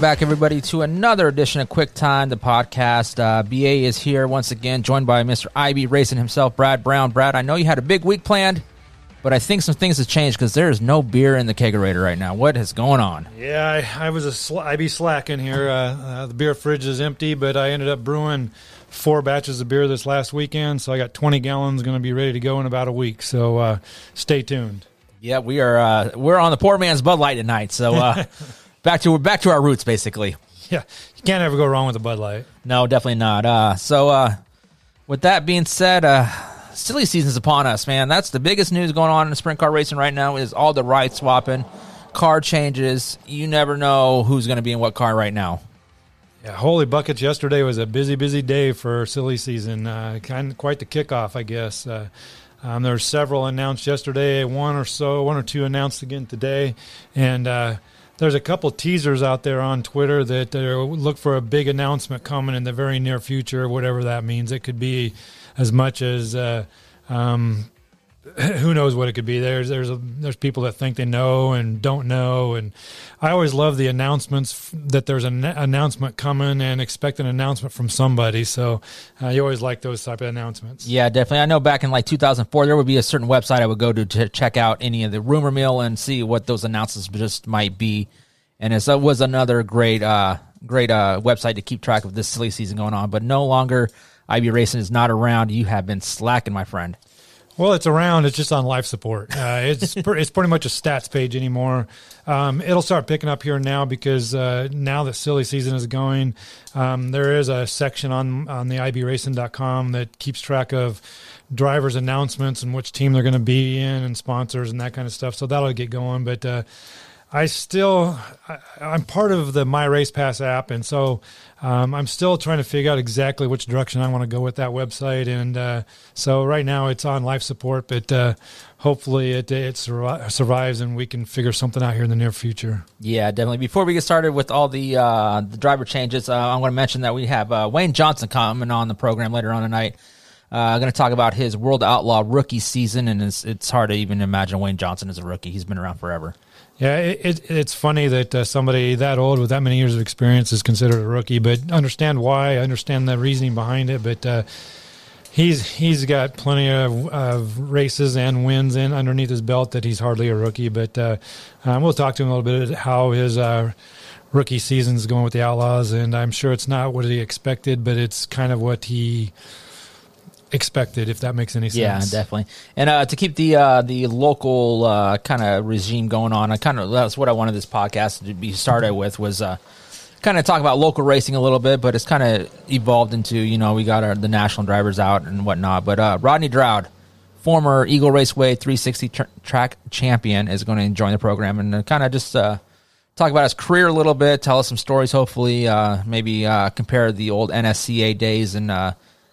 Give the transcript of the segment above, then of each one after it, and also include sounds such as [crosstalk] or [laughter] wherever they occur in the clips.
Welcome back, everybody, to another edition of Quick Time, the podcast. Uh, BA is here once again, joined by Mr. IB Racing himself, Brad Brown. Brad, I know you had a big week planned, but I think some things have changed because there is no beer in the kegerator right now. What is going on? Yeah, I, I was a sl- IB slacking here. Uh, uh, the beer fridge is empty, but I ended up brewing four batches of beer this last weekend, so I got 20 gallons going to be ready to go in about a week. So uh, stay tuned. Yeah, we are. Uh, we're on the poor man's Bud Light tonight, so uh, [laughs] back to back to our roots, basically. [laughs] Yeah, you can't ever go wrong with a Bud Light. No, definitely not. Uh, so, uh, with that being said, uh, silly season's upon us, man. That's the biggest news going on in sprint car racing right now. Is all the ride swapping, car changes. You never know who's going to be in what car right now. Yeah, holy buckets! Yesterday was a busy, busy day for silly season. Uh, kind of quite the kickoff, I guess. Uh, um, there were several announced yesterday, one or so, one or two announced again today, and uh, there's a couple teasers out there on Twitter that uh, look for a big announcement coming in the very near future, whatever that means. It could be as much as uh, um, [laughs] who knows what it could be. There's there's a, there's people that think they know and don't know, and I always love the announcements that there's an announcement coming and expect an announcement from somebody. So uh, you always like those type of announcements. Yeah, definitely. I know back in like 2004, there would be a certain website I would go to to check out any of the rumor mill and see what those announcements just might be, and it was another great uh, great uh, website to keep track of this silly season going on. But no longer. IB Racing is not around. You have been slacking, my friend. Well, it's around. It's just on life support. Uh, it's it's pretty much a stats page anymore. Um, it'll start picking up here now because uh, now that silly season is going, um, there is a section on on the ibracing.com that keeps track of drivers' announcements and which team they're going to be in and sponsors and that kind of stuff. So that'll get going. But uh, I still, I, am part of the My Race Pass app, and so um, I'm still trying to figure out exactly which direction I want to go with that website. And uh, so right now it's on life support, but uh, hopefully it it survives and we can figure something out here in the near future. Yeah, definitely. Before we get started with all the uh, the driver changes, uh, I'm going to mention that we have uh, Wayne Johnson coming on the program later on tonight. Uh, I'm going to talk about his World Outlaw rookie season, and it's, it's hard to even imagine Wayne Johnson as a rookie. He's been around forever. Yeah, it, it, it's funny that uh, somebody that old with that many years of experience is considered a rookie, but understand why, understand the reasoning behind it. But uh, he's he's got plenty of, of, races and wins in underneath his belt that he's hardly a rookie. But uh, um, we'll talk to him a little bit how his uh, rookie season is going with the Outlaws, and I'm sure it's not what he expected, but it's kind of what he expected, if that makes any sense. Yeah, definitely. And uh, to keep the uh, the local uh, kind of regime going on, I kind of that's what I wanted this podcast to be started with was uh, kind of talk about local racing a little bit, but it's kind of evolved into you know we got our, the national drivers out and whatnot. But uh, Rodney Dowd, former Eagle Raceway 360 tr- track champion, is going to join the program and uh, kind of just. Talk about his career a little bit. Tell us some stories. Hopefully, maybe compare the old NSCA days and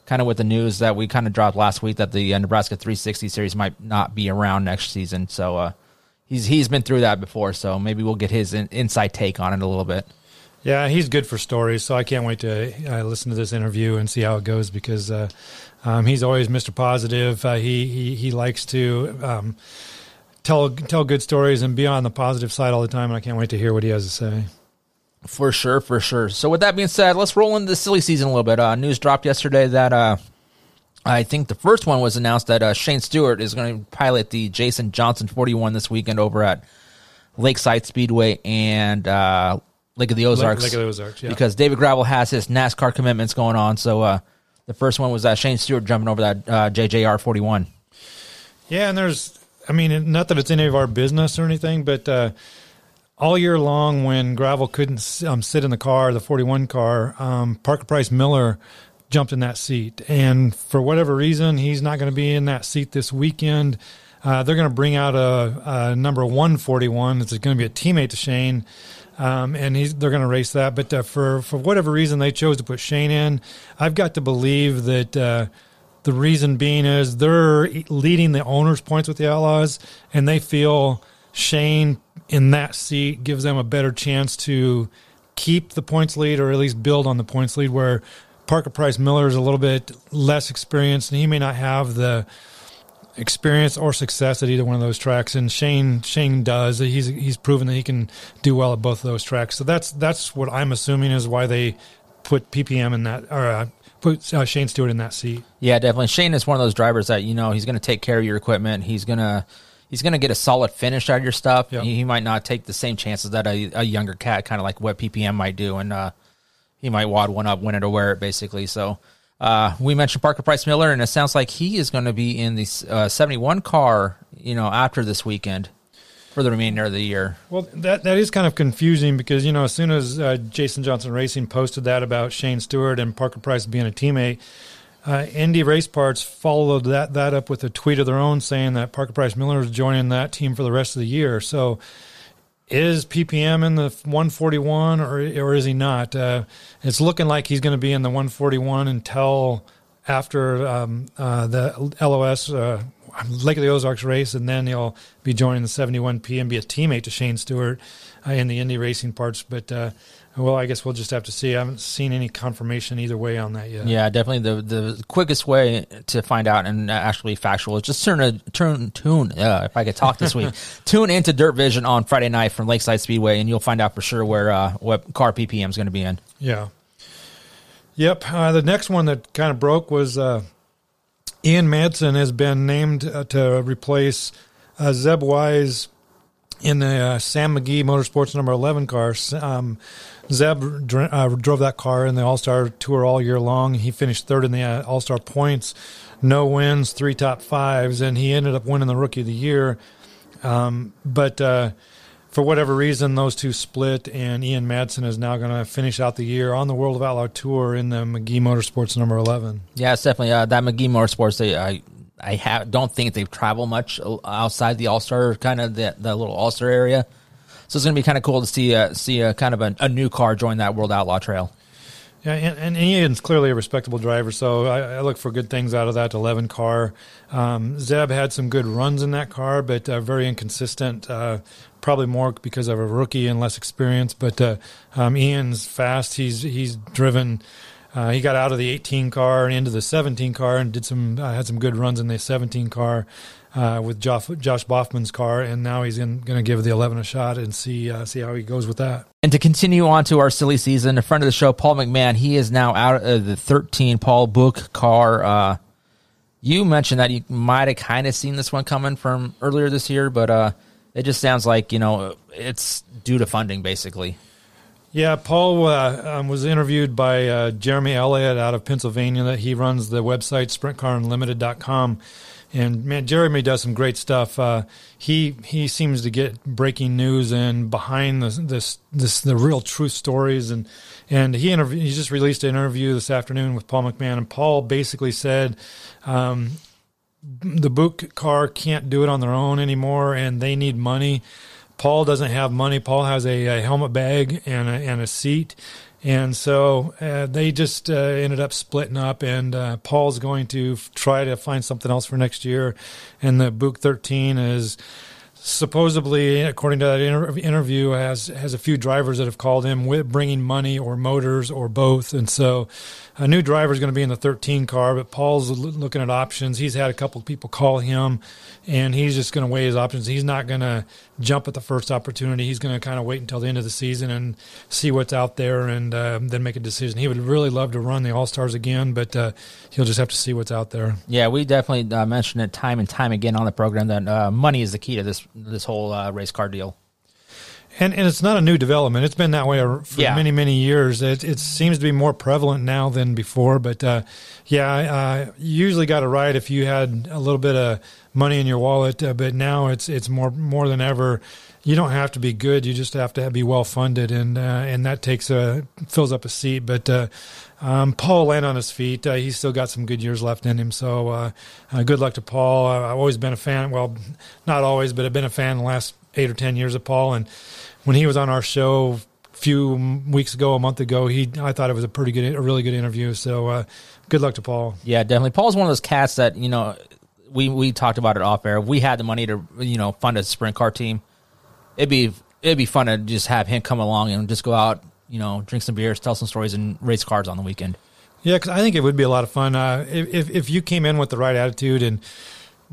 kind of with the news that we kind of dropped last week that the uh, Nebraska 360 series might not be around next season. So uh, he's he's been through that before, so maybe we'll get his in, inside take on it a little bit. Yeah, he's good for stories, so I can't wait to uh, listen to this interview and see how it goes because uh, um, he's always Mr. Positive. Uh, he, he he likes to. Um, tell tell good stories and be on the positive side all the time. And I can't wait to hear what he has to say. For sure, for sure. So with that being said, let's roll into the silly season a little bit. Uh, news dropped yesterday that uh, I think the first one was announced that uh, Shane Stewart is going to pilot the Jason Johnson 41 this weekend over at Lakeside Speedway and uh, Lake of the Ozarks. Lake, Lake of the Ozarks, yeah. Because David Gravel has his NASCAR commitments going on. So uh, the first one was uh, Shane Stewart jumping over that uh, JJR 41. Yeah, and there's, I mean, not that it's any of our business or anything, but all year long when Gravel couldn't um, sit in the car, the 41 car, um, Parker Price Miller jumped in that seat. And for whatever reason, he's not going to be in that seat this weekend. Uh, they're going to bring out a, a, number 141. It's going to be a teammate to Shane. Um, and they're going to race that. But uh, for, for whatever reason, they chose to put Shane in. I've got to believe that uh, the reason being is they're leading the owners' points with the Outlaws, and they feel Shane in that seat gives them a better chance to keep the points lead or at least build on the points lead where Parker Price Miller is a little bit less experienced and he may not have the experience or success at either one of those tracks, and Shane Shane does. He's he's proven that he can do well at both of those tracks. So that's that's what I'm assuming is why they put PPM in that or uh, put uh, Shane Stewart in that seat. Yeah, definitely. Shane is one of those drivers that you know he's going to take care of your equipment. He's gonna he's going to get a solid finish out of your stuff. Yep. He, he might not take the same chances that a, a younger cat, kind of like what PPM might do, and uh, he might wad one up, win it or wear it, basically. So uh, we mentioned Parker Price Miller, and it sounds like he is going to be in the uh, 71 car, you know, after this weekend for the remainder of the year. Well, that that is kind of confusing because you know as soon as uh, Jason Johnson Racing posted that about Shane Stewart and Parker Price being a teammate, uh, Indy Race Parts followed that that up with a tweet of their own saying that Parker Price Miller is joining that team for the rest of the year. So, is PPM in the 141 or or is he not? Uh, it's looking like he's going to be in the 141 until after um, uh, the LOS uh, Lake of the Ozarks race, and then he'll be joining the 71P and be a teammate to Shane Stewart uh, in the Indy Racing parts. But uh, well, I guess we'll just have to see. I haven't seen any confirmation either way on that yet. Yeah, definitely the the quickest way to find out and actually factual is just turn a turn tune. Uh, if I could talk this week, [laughs] tune into Dirt Vision on Friday night from Lakeside Speedway, and you'll find out for sure where uh, what car PPM is going to be in. Yeah. Yep. Uh, the next one that kind of broke was uh, Ian Madsen has been named uh, to replace uh, Zeb Wise in the uh, Sam McGee Motorsports number 11 car. Um, Zeb uh, drove that car in the All Star Tour all year long. He finished third in the uh, All Star points, no wins, three top fives, and he ended up winning the Rookie of the Year. Um, but uh, for whatever reason, those two split, and Ian Madsen is now going to finish out the year on the World of Outlaw Tour in the McGee Motorsports number 11. Yeah, it's definitely uh, that McGee Motorsports. They, I I have, don't think they've traveled much outside the All Star kind of the, the little All Star area. So it's going to be kind of cool to see uh, see a kind of a, a, new car join that World Outlaw Trail. Yeah, and, and Ian's clearly a respectable driver, so I, I, look for good things out of that 11 car. Um, Zeb had some good runs in that car, but uh, very inconsistent. Uh, probably more because of a rookie and less experience. But uh, um, Ian's fast. He's he's driven. Uh, he got out of the 18 car and into the 17 car and did some uh, had some good runs in the 17 car uh, with Josh, Josh Baughman's car, and now he's going to give the 11 a shot and see uh, see how he goes with that. And to continue on to our silly season, a friend of the show, Paul McMahon, he is now out of the 13 Paul Book car. Uh, you mentioned that you might have kind of seen this one coming from earlier this year, but uh, it just sounds like you know it's due to funding, basically. Yeah, Paul uh, um, was interviewed by uh, Jeremy Elliott out of Pennsylvania. That he runs the website SprintCarUnlimited.com, and man, Jeremy does some great stuff. Uh, he he seems to get breaking news and behind the, this this the real truth stories, and and he interview, he just released an interview this afternoon with Paul McMahon, and Paul basically said. Um, the book car can't do it on their own anymore, and they need money. Paul doesn't have money. Paul has a, a helmet bag and a, and a seat. And so uh, they just uh, ended up splitting up, and uh, Paul's going to f- try to find something else for next year. And the Book 13 is supposedly, according to that inter- interview, has has a few drivers that have called him with bringing money or motors or both. And so a new driver is going to be in the 13 car, but Paul's looking at options. He's had a couple of people call him, and he's just going to weigh his options. He's not going to jump at the first opportunity. He's going to kind of wait until the end of the season and see what's out there, and uh, then make a decision. He would really love to run the All Stars again, but uh, he'll just have to see what's out there. Yeah, we definitely uh, mentioned it time and time again on the program that uh, money is the key to this this whole uh, race car deal. And, and it's not a new development. It's been that way for Yeah. many, many years. It, it seems to be more prevalent now than before. But uh, yeah, uh, you usually got a ride if you had a little bit of money in your wallet. Uh, but now it's it's more more than ever. You don't have to be good. You just have to be well funded, and uh, and that takes a fills up a seat. But uh, um, Paul land on his feet. Uh, he's still got some good years left in him. So uh, uh, good luck to Paul. I've always been a fan. Well, not always, but I've been a fan the last eight or ten years of Paul. And when he was on our show a few weeks ago, a month ago, he I thought it was a pretty good, a really good interview. So uh, good luck to Paul. Yeah, definitely. Paul's one of those cats that you know we we talked about it off air. If we had the money to you know fund a sprint car team, it'd be it'd be fun to just have him come along and just go out, you know, drink some beers, tell some stories, and race cars on the weekend. Yeah, because I think it would be a lot of fun uh, if if you came in with the right attitude and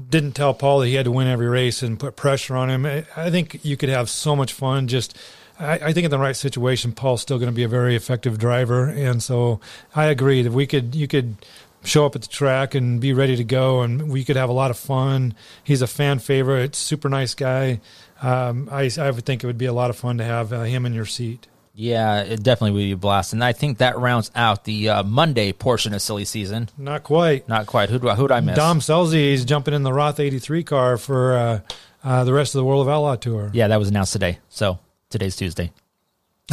didn't tell Paul that he had to win every race and put pressure on him. I, think you could have so much fun just. I, I think in the right situation, Paul's still going to be a very effective driver, and so I agree that we could you could show up at the track and be ready to go, and we could have a lot of fun. He's a fan favorite, super nice guy. Um, I, I would think it would be a lot of fun to have uh, him in your seat. Yeah, it definitely will be a blast, and I think that rounds out the uh, Monday portion of silly season. Not quite. Not quite. Who do I, who I miss? Dom Scelzi is jumping in the Roth 83 car for uh, uh, the rest of the World of Outlaw tour. Yeah, that was announced today. So today's Tuesday. [laughs]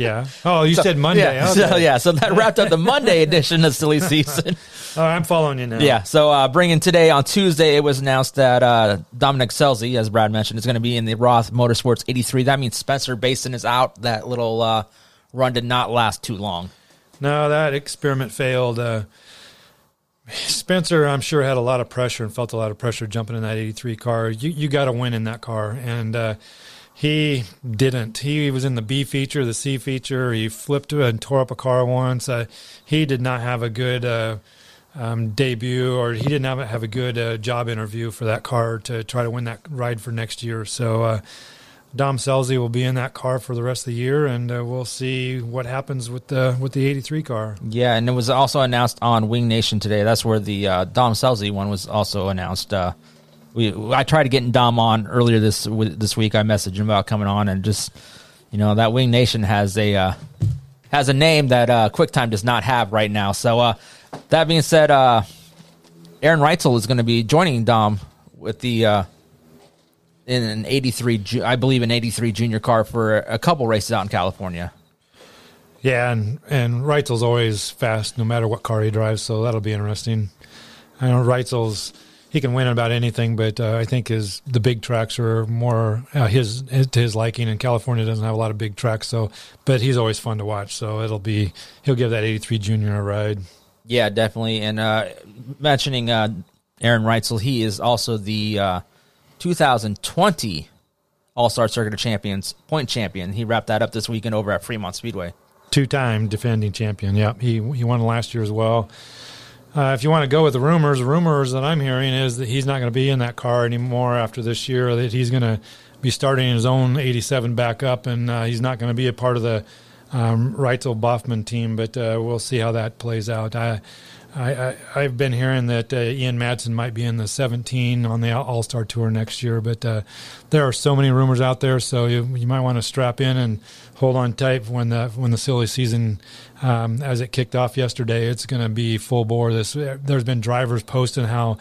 Yeah. Oh, you So- said Monday. Yeah, Okay. so yeah, so that wrapped up the Monday edition of silly season. [laughs] Oh, I'm following you now. Yeah. So uh, bringing today on Tuesday, it was announced that uh, Dominic Scelzi, as Brad mentioned, is going to be in the Roth Motorsports 83. That means Spencer Bayston is out. That little uh, run did not last too long. No, that experiment failed. Uh, Spencer, I'm sure, had a lot of pressure and felt a lot of pressure jumping in that 83 car. You you got to win in that car, and uh, he didn't. He was in the B feature, the C feature. He flipped and tore up a car once. Uh, he did not have a good uh, um, debut, or he didn't have, have a good uh, job interview for that car to try to win that ride for next year. So. Uh, Dom Scelzi will be in that car for the rest of the year, and uh, we'll see what happens with the with the '83 car. Yeah, and it was also announced on Wing Nation today. That's where the uh, Dom Selzy one was also announced. We I tried to get Dom on earlier this this week. I messaged him about coming on, and just you know that Wing Nation has a uh, has a name that uh, QuickTime does not have right now. So uh, that being said, uh, Aaron Reutzel is going to be joining Dom with the uh, in an '83, I believe, an '83 junior car for a couple races out in California. Yeah, and and Reutzel's always fast, no matter what car he drives. So that'll be interesting. I know Reutzel's he can win about anything, but uh, I think his the big tracks are more uh, his, his to his liking. And California doesn't have a lot of big tracks, so but he's always fun to watch. So it'll be he'll give that '83 Junior a ride. Yeah, definitely. And uh, mentioning uh, Aaron Reutzel, he is also the uh, 2020 All Star Circuit of Champions point champion. He wrapped that up this weekend over at Fremont Speedway. two time defending champion. Yep, he he won last year as well. Uh, if you want to go with the rumors, rumors that I'm hearing is that he's not going to be in that car anymore after this year. That he's going to be starting his own '87 back up, and uh, he's not going to be a part of the um, Reutzel Baughman team. But uh, we'll see how that plays out. I, I, I I've been hearing that uh, Ian Madsen might be in the 17 on the All Star Tour next year, but uh, there are so many rumors out there, so you, you might want to strap in and hold on tight when the when the silly season um, as it kicked off yesterday. It's going to be full bore. This there's been drivers posting how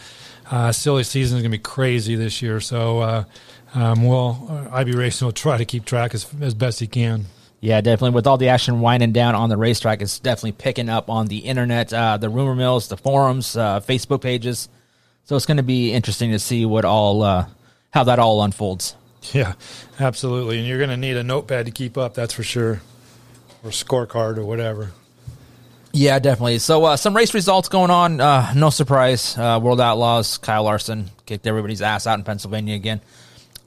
uh, silly season is going to be crazy this year. So uh, um, we'll uh, IB Racing will try to keep track as as best he can. Yeah, definitely. With all the action winding down on the racetrack, it's definitely picking up on the internet, uh, the rumor mills, the forums, uh, Facebook pages. So it's going to be interesting to see what all uh, how that all unfolds. Yeah, absolutely. And you're going to need a notepad to keep up. That's for sure, or scorecard or whatever. Yeah, definitely. So uh, some race results going on. Uh, no surprise. Uh, World Outlaws, Kyle Larson kicked everybody's ass out in Pennsylvania again.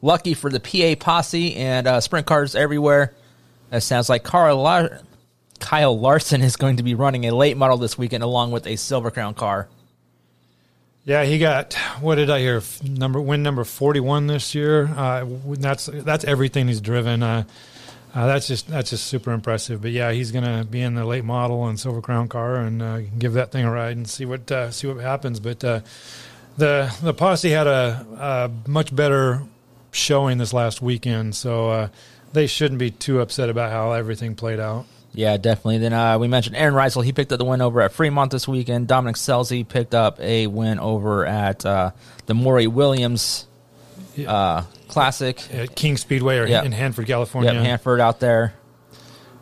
Lucky for the PA posse and uh, sprint cars everywhere. It sounds like Carl Lar- Kyle Larson is going to be running a late model this weekend along with a Silver Crown car. Yeah, he got what did I hear? Number win number forty one this year. Uh, that's that's everything he's driven. Uh, uh, that's just that's just super impressive. But yeah, he's going to be in the late model and Silver Crown car and uh, give that thing a ride and see what uh, see what happens. But uh, the the posse had a, a much better showing this last weekend, so uh, they shouldn't be too upset about how everything played out. Yeah, definitely. Then uh, we mentioned Aaron Reutzel. He picked up the win over at Fremont this weekend. Dominic Scelzi picked up a win over at uh, the Maury Williams uh, Classic. At King Speedway or Yeah. in Hanford, California. Yep, Hanford out there.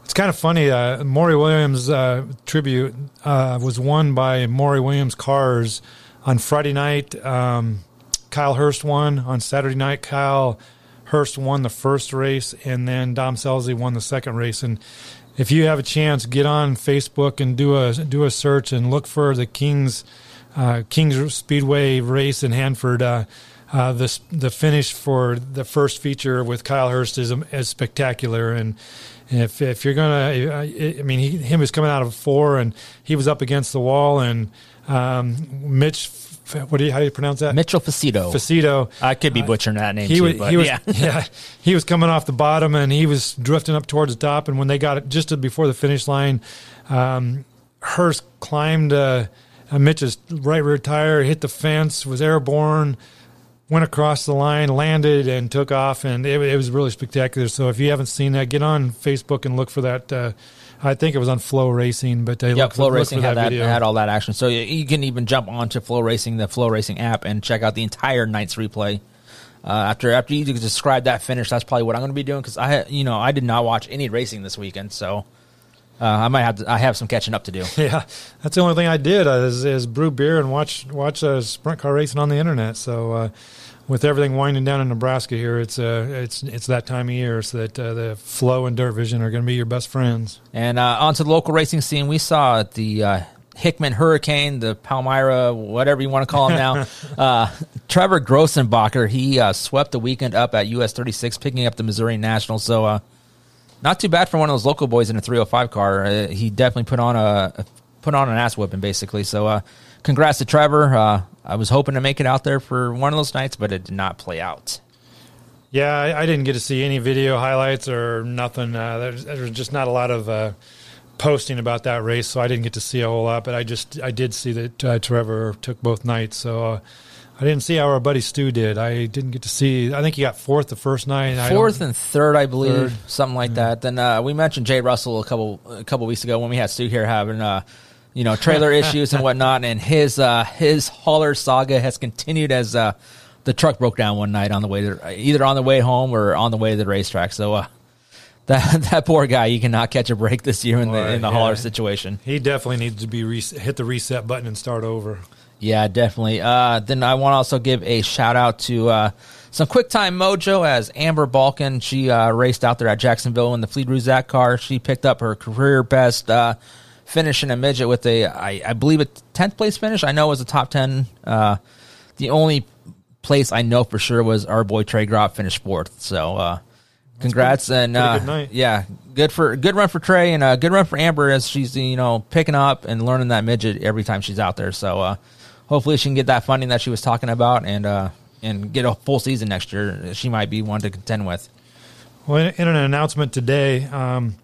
It's kind of funny. Uh, Maury Williams uh, tribute uh, was won by Maury Williams cars on Friday night. Um, Kyle Hirst won on Saturday night. Kyle Hirst won the first race, and then Dom Scelzi won the second race. And if you have a chance, get on Facebook and do a do a search and look for the Kings uh, Kings Speedway race in Hanford. Uh, uh, this the finish for the first feature with Kyle Hirst is, is spectacular. And if if you're gonna, I mean, he, him was coming out of four, and he was up against the wall, and um, Mitch. What do you how do you pronounce that? Mitchell Faccinto. Faccinto. I could be butchering that name He too, was, but he was, yeah. [laughs] yeah, he was coming off the bottom and he was drifting up towards the top. And when they got it just before the finish line, um, Hirst climbed uh, uh, Mitch's right rear tire, hit the fence, was airborne, went across the line, landed, and took off. And it, it was really spectacular. So if you haven't seen that, get on Facebook and look for that. Uh, I think it was on Flow Racing, but they Yeah, look, Flow look Racing for had that video. had all that action. So you, you can even jump onto Flow Racing, the Flow Racing app, and check out the entire night's replay. Uh, after after you describe that finish, that's probably what I'm going to be doing because I you know I did not watch any racing this weekend, so uh, I might have to, I have some catching up to do. [laughs] Yeah, that's the only thing I did uh, is, is brew beer and watch watch uh, sprint car racing on the internet. So uh, with everything winding down in Nebraska here, it's uh, it's it's that time of year so that uh, the flow and dirt vision are going to be your best friends. And uh, onto the local racing scene, we saw the uh, Hickman Hurricane, the Palmyra, whatever you want to call him now. [laughs] uh, Trevor Grossenbacher, he uh, swept the weekend up at US 36, picking up the Missouri National. So, uh, not too bad for one of those local boys in a 305 car. Uh, he definitely put on a put on an ass whipping, basically. So, uh, congrats to Trevor. Uh, I was hoping to make it out there for one of those nights, but it did not play out. Yeah, I, I didn't get to see any video highlights or nothing. Uh, there's, there's just not a lot of uh, posting about that race, so I didn't get to see a whole lot. But I just I did see that uh, Trevor took both nights, so uh, I didn't see how our buddy Stu did. I didn't get to see. I think he got fourth the first night. Fourth and third, I believe, Third. something like that. Then uh, we mentioned Jay Russell a couple a couple weeks ago when we had Stu here having uh, you know trailer [laughs] issues and whatnot, and his uh, his hauler saga has continued as uh, the truck broke down one night on the way to either on the way home or on the way to the racetrack. So uh, [laughs] that that poor guy, he cannot catch a break this year in the in the yeah. hauler situation. He definitely needs to be re- hit the reset button and start over. Yeah, definitely. Uh, then I want to also give a shout out to uh, some quick time mojo as Amber Balcaen. She uh, raced out there at Jacksonville in the Fleet Ruzak car. She picked up her career best uh, finish in a midget with a, I, I believe, a 10th place finish. I know it was a top 10. Uh, the only place I know for sure was our boy Trey Gropp finished fourth. So, uh, congrats and pretty uh, good night. yeah, good for good run for Trey and a good run for Amber as she's you know picking up and learning that midget every time she's out there. So uh, hopefully she can get that funding that she was talking about and uh, and get a full season next year. She might be one to contend with. Well, in, an announcement today, um,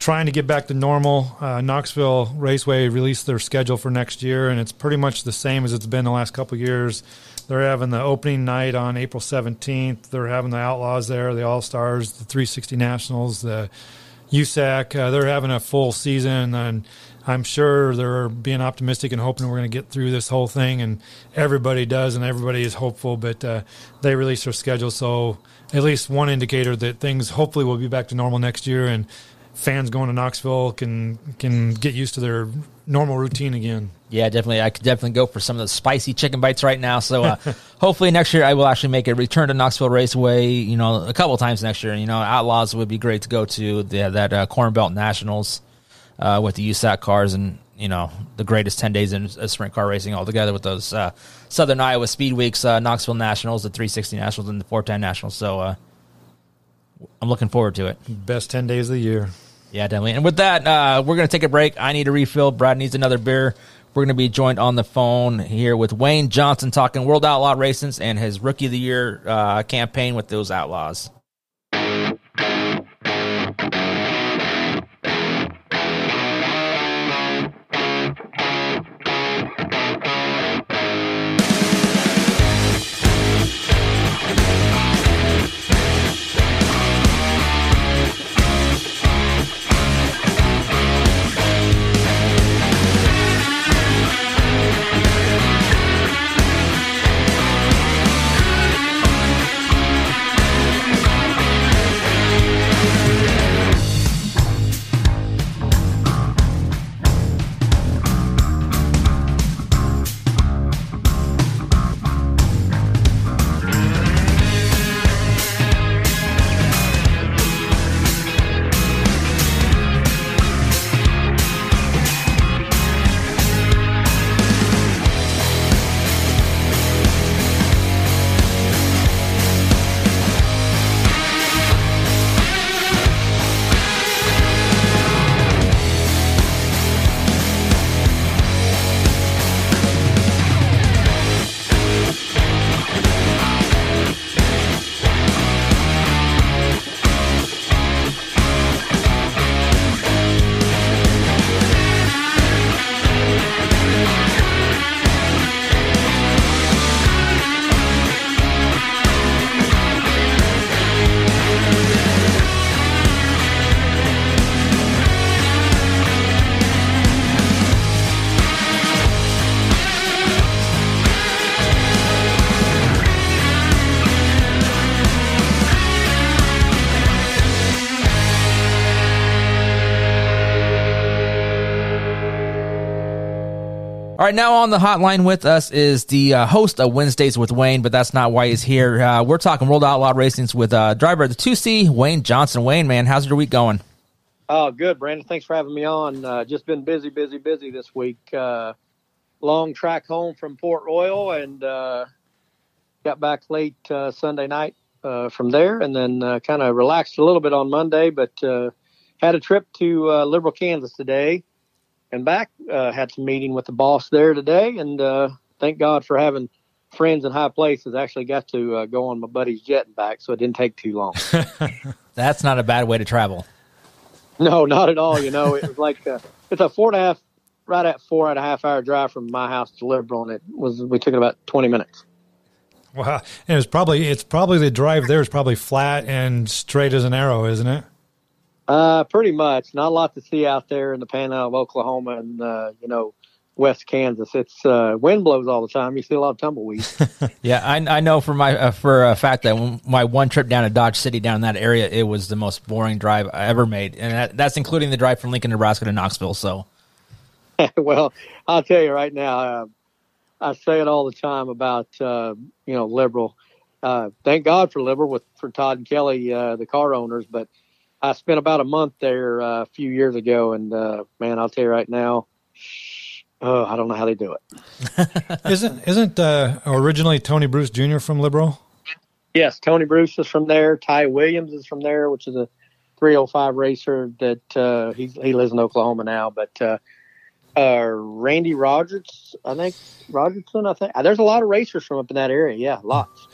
trying to get back to normal, uh, Knoxville Raceway released their schedule for next year, and it's pretty much the same as it's been the last couple years. They're having the opening night on April 17th. They're having the Outlaws there, the All Stars, the 360 Nationals, the USAC. Uh, they're having a full season, and I'm sure they're being optimistic and hoping we're going to get through this whole thing. And everybody does, and everybody is hopeful. But uh, they released their schedule, so at least one indicator that things hopefully will be back to normal next year, and fans going to Knoxville can can get used to their normal routine again. Yeah, definitely. I could definitely go for some of the spicy chicken bites right now. So uh, [laughs] hopefully next year I will actually make a return to Knoxville Raceway. You know, a couple times next year. You know, Outlaws would be great to go to. That uh, Corn Belt Nationals uh, with the USAC cars and you know the greatest ten days in uh, sprint car racing altogether with those uh, Southern Iowa Speed Weeks, uh, Knoxville Nationals, the 360 Nationals, and the 410 Nationals. So uh, I'm looking forward to it. Best ten days of the year. Yeah, definitely. And with that, uh, we're going to take a break. I need a refill. Brad needs another beer. We're going to be joined on the phone here with Wayne Johnson talking World Outlaw Racings and his Rookie of the Year uh, campaign with those Outlaws. Right, now on the hotline with us is the uh, host of Wednesdays with Wayne, but that's not why he's here. Uh, we're talking World Outlaw Racings with uh, driver of the 2C, Wayne Johnson. Wayne, man, how's your week going? Oh, good, Brandon. Thanks for having me on. Uh, just been busy, busy, busy this week. Uh, long track home from Port Royal and uh, got back late Sunday night from there, and then kind of relaxed a little bit on Monday, but had a trip to Liberal, Kansas today and back. Uh, had some meeting with the boss there today, and uh, thank God for having friends in high places. Actually, got to uh, go on my buddy's jet and back, so it didn't take too long. [laughs] That's not a bad way to travel. No, not at all. You know, it was like uh, it's a four and a half, right at four and a half hour drive from my house to Liberal, and it was we took it about twenty minutes. Wow, and it's probably it's probably the drive there is probably flat and straight as an arrow, isn't it? Uh, pretty much. Not a lot to see out there in the panhandle of Oklahoma and uh, you know West Kansas. It's uh, wind blows all the time. You see a lot of tumbleweeds. [laughs] yeah, I, I know for my uh, for a fact that my one trip down to Dodge City down in that area, it was the most boring drive I ever made, and that, that's including the drive from Lincoln, Nebraska to Knoxville. So, [laughs] well, I'll tell you right now, uh, I say it all the time about uh, you know liberal. Uh, thank God for liberal with for Todd and Kelly, uh, the car owners, but I spent about a month there uh, a few years ago, and uh, man, I'll tell you right now, oh, I don't know how they do it. [laughs] isn't isn't uh, originally Tony Bruce Jr. from Liberal? Yes, Tony Bruce is from there. Ty Williams is from there, which is a 305 racer that uh, he he lives in Oklahoma now. But uh, uh, Randy Rogers, I think Rogerson, I think there's a lot of racers from up in that area. Yeah, lots.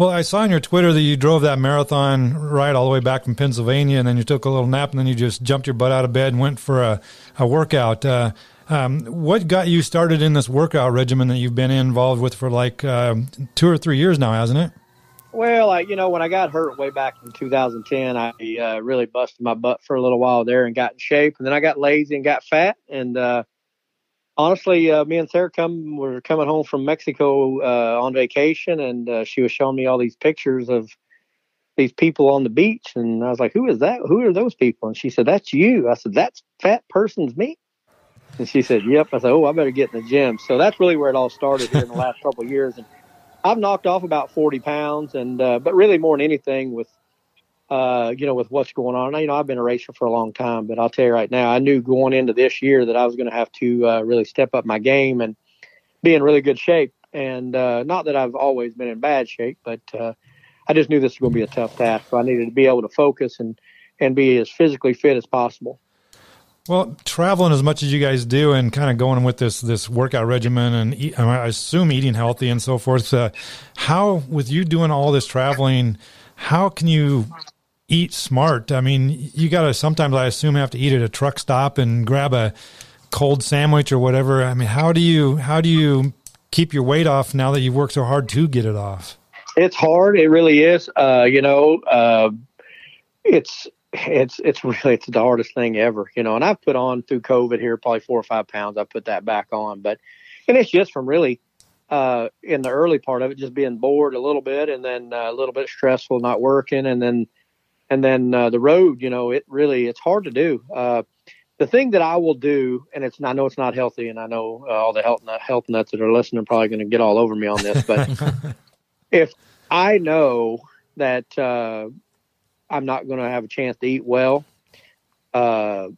Well, I saw on your Twitter that you drove that marathon ride all the way back from Pennsylvania, and then you took a little nap, and then you just jumped your butt out of bed and went for a, a workout. Uh, um, what got you started in this workout regimen that you've been involved with for like uh, two or three years now, hasn't it? Well, I, you know, when I got hurt way back in 2010, I uh, really busted my butt for a little while there and got in shape, and then I got lazy and got fat, and uh, honestly, uh, me and Sarah come were coming home from Mexico uh, on vacation, and uh, she was showing me all these pictures of these people on the beach, and I was like, "Who is that? Who are those people?" And she said, "That's you." I said, "That's fat person's me." And she said, "Yep." I said, "Oh, I better get in the gym." So that's really where it all started here in the last couple of years, and I've knocked off about forty pounds, and uh, but really more than anything with uh, you know, with what's going on. You know, I've been a racer for a long time, but I'll tell you right now, I knew going into this year that I was going to have to uh, really step up my game and be in really good shape. And uh, not that I've always been in bad shape, but uh, I just knew this was going to be a tough task. So I needed to be able to focus and and be as physically fit as possible. Well, traveling as much as you guys do, and kind of going with this this workout regimen, and eat, I assume eating healthy and so forth. Uh, how, with you doing all this traveling, how can you eat smart. I mean, you got to sometimes, I assume, have to eat at a truck stop and grab a cold sandwich or whatever. I mean, how do you how do you keep your weight off now that you've worked so hard to get it off? It's hard. It really is. Uh, you know, uh, it's it's it's really it's the hardest thing ever. You know, and I've put on through COVID here probably four or five pounds. I put that back on, but and it's just from really uh, in the early part of it, just being bored a little bit, and then uh, a little bit stressful, not working, and then and then uh, the road, you know, it really it's hard to do. Uh, the thing that I will do, and it's I know it's not healthy, and I know uh, all the health health nuts that are listening are probably going to get all over me on this, but [laughs] if I know that uh, I'm not going to have a chance to eat well, uh,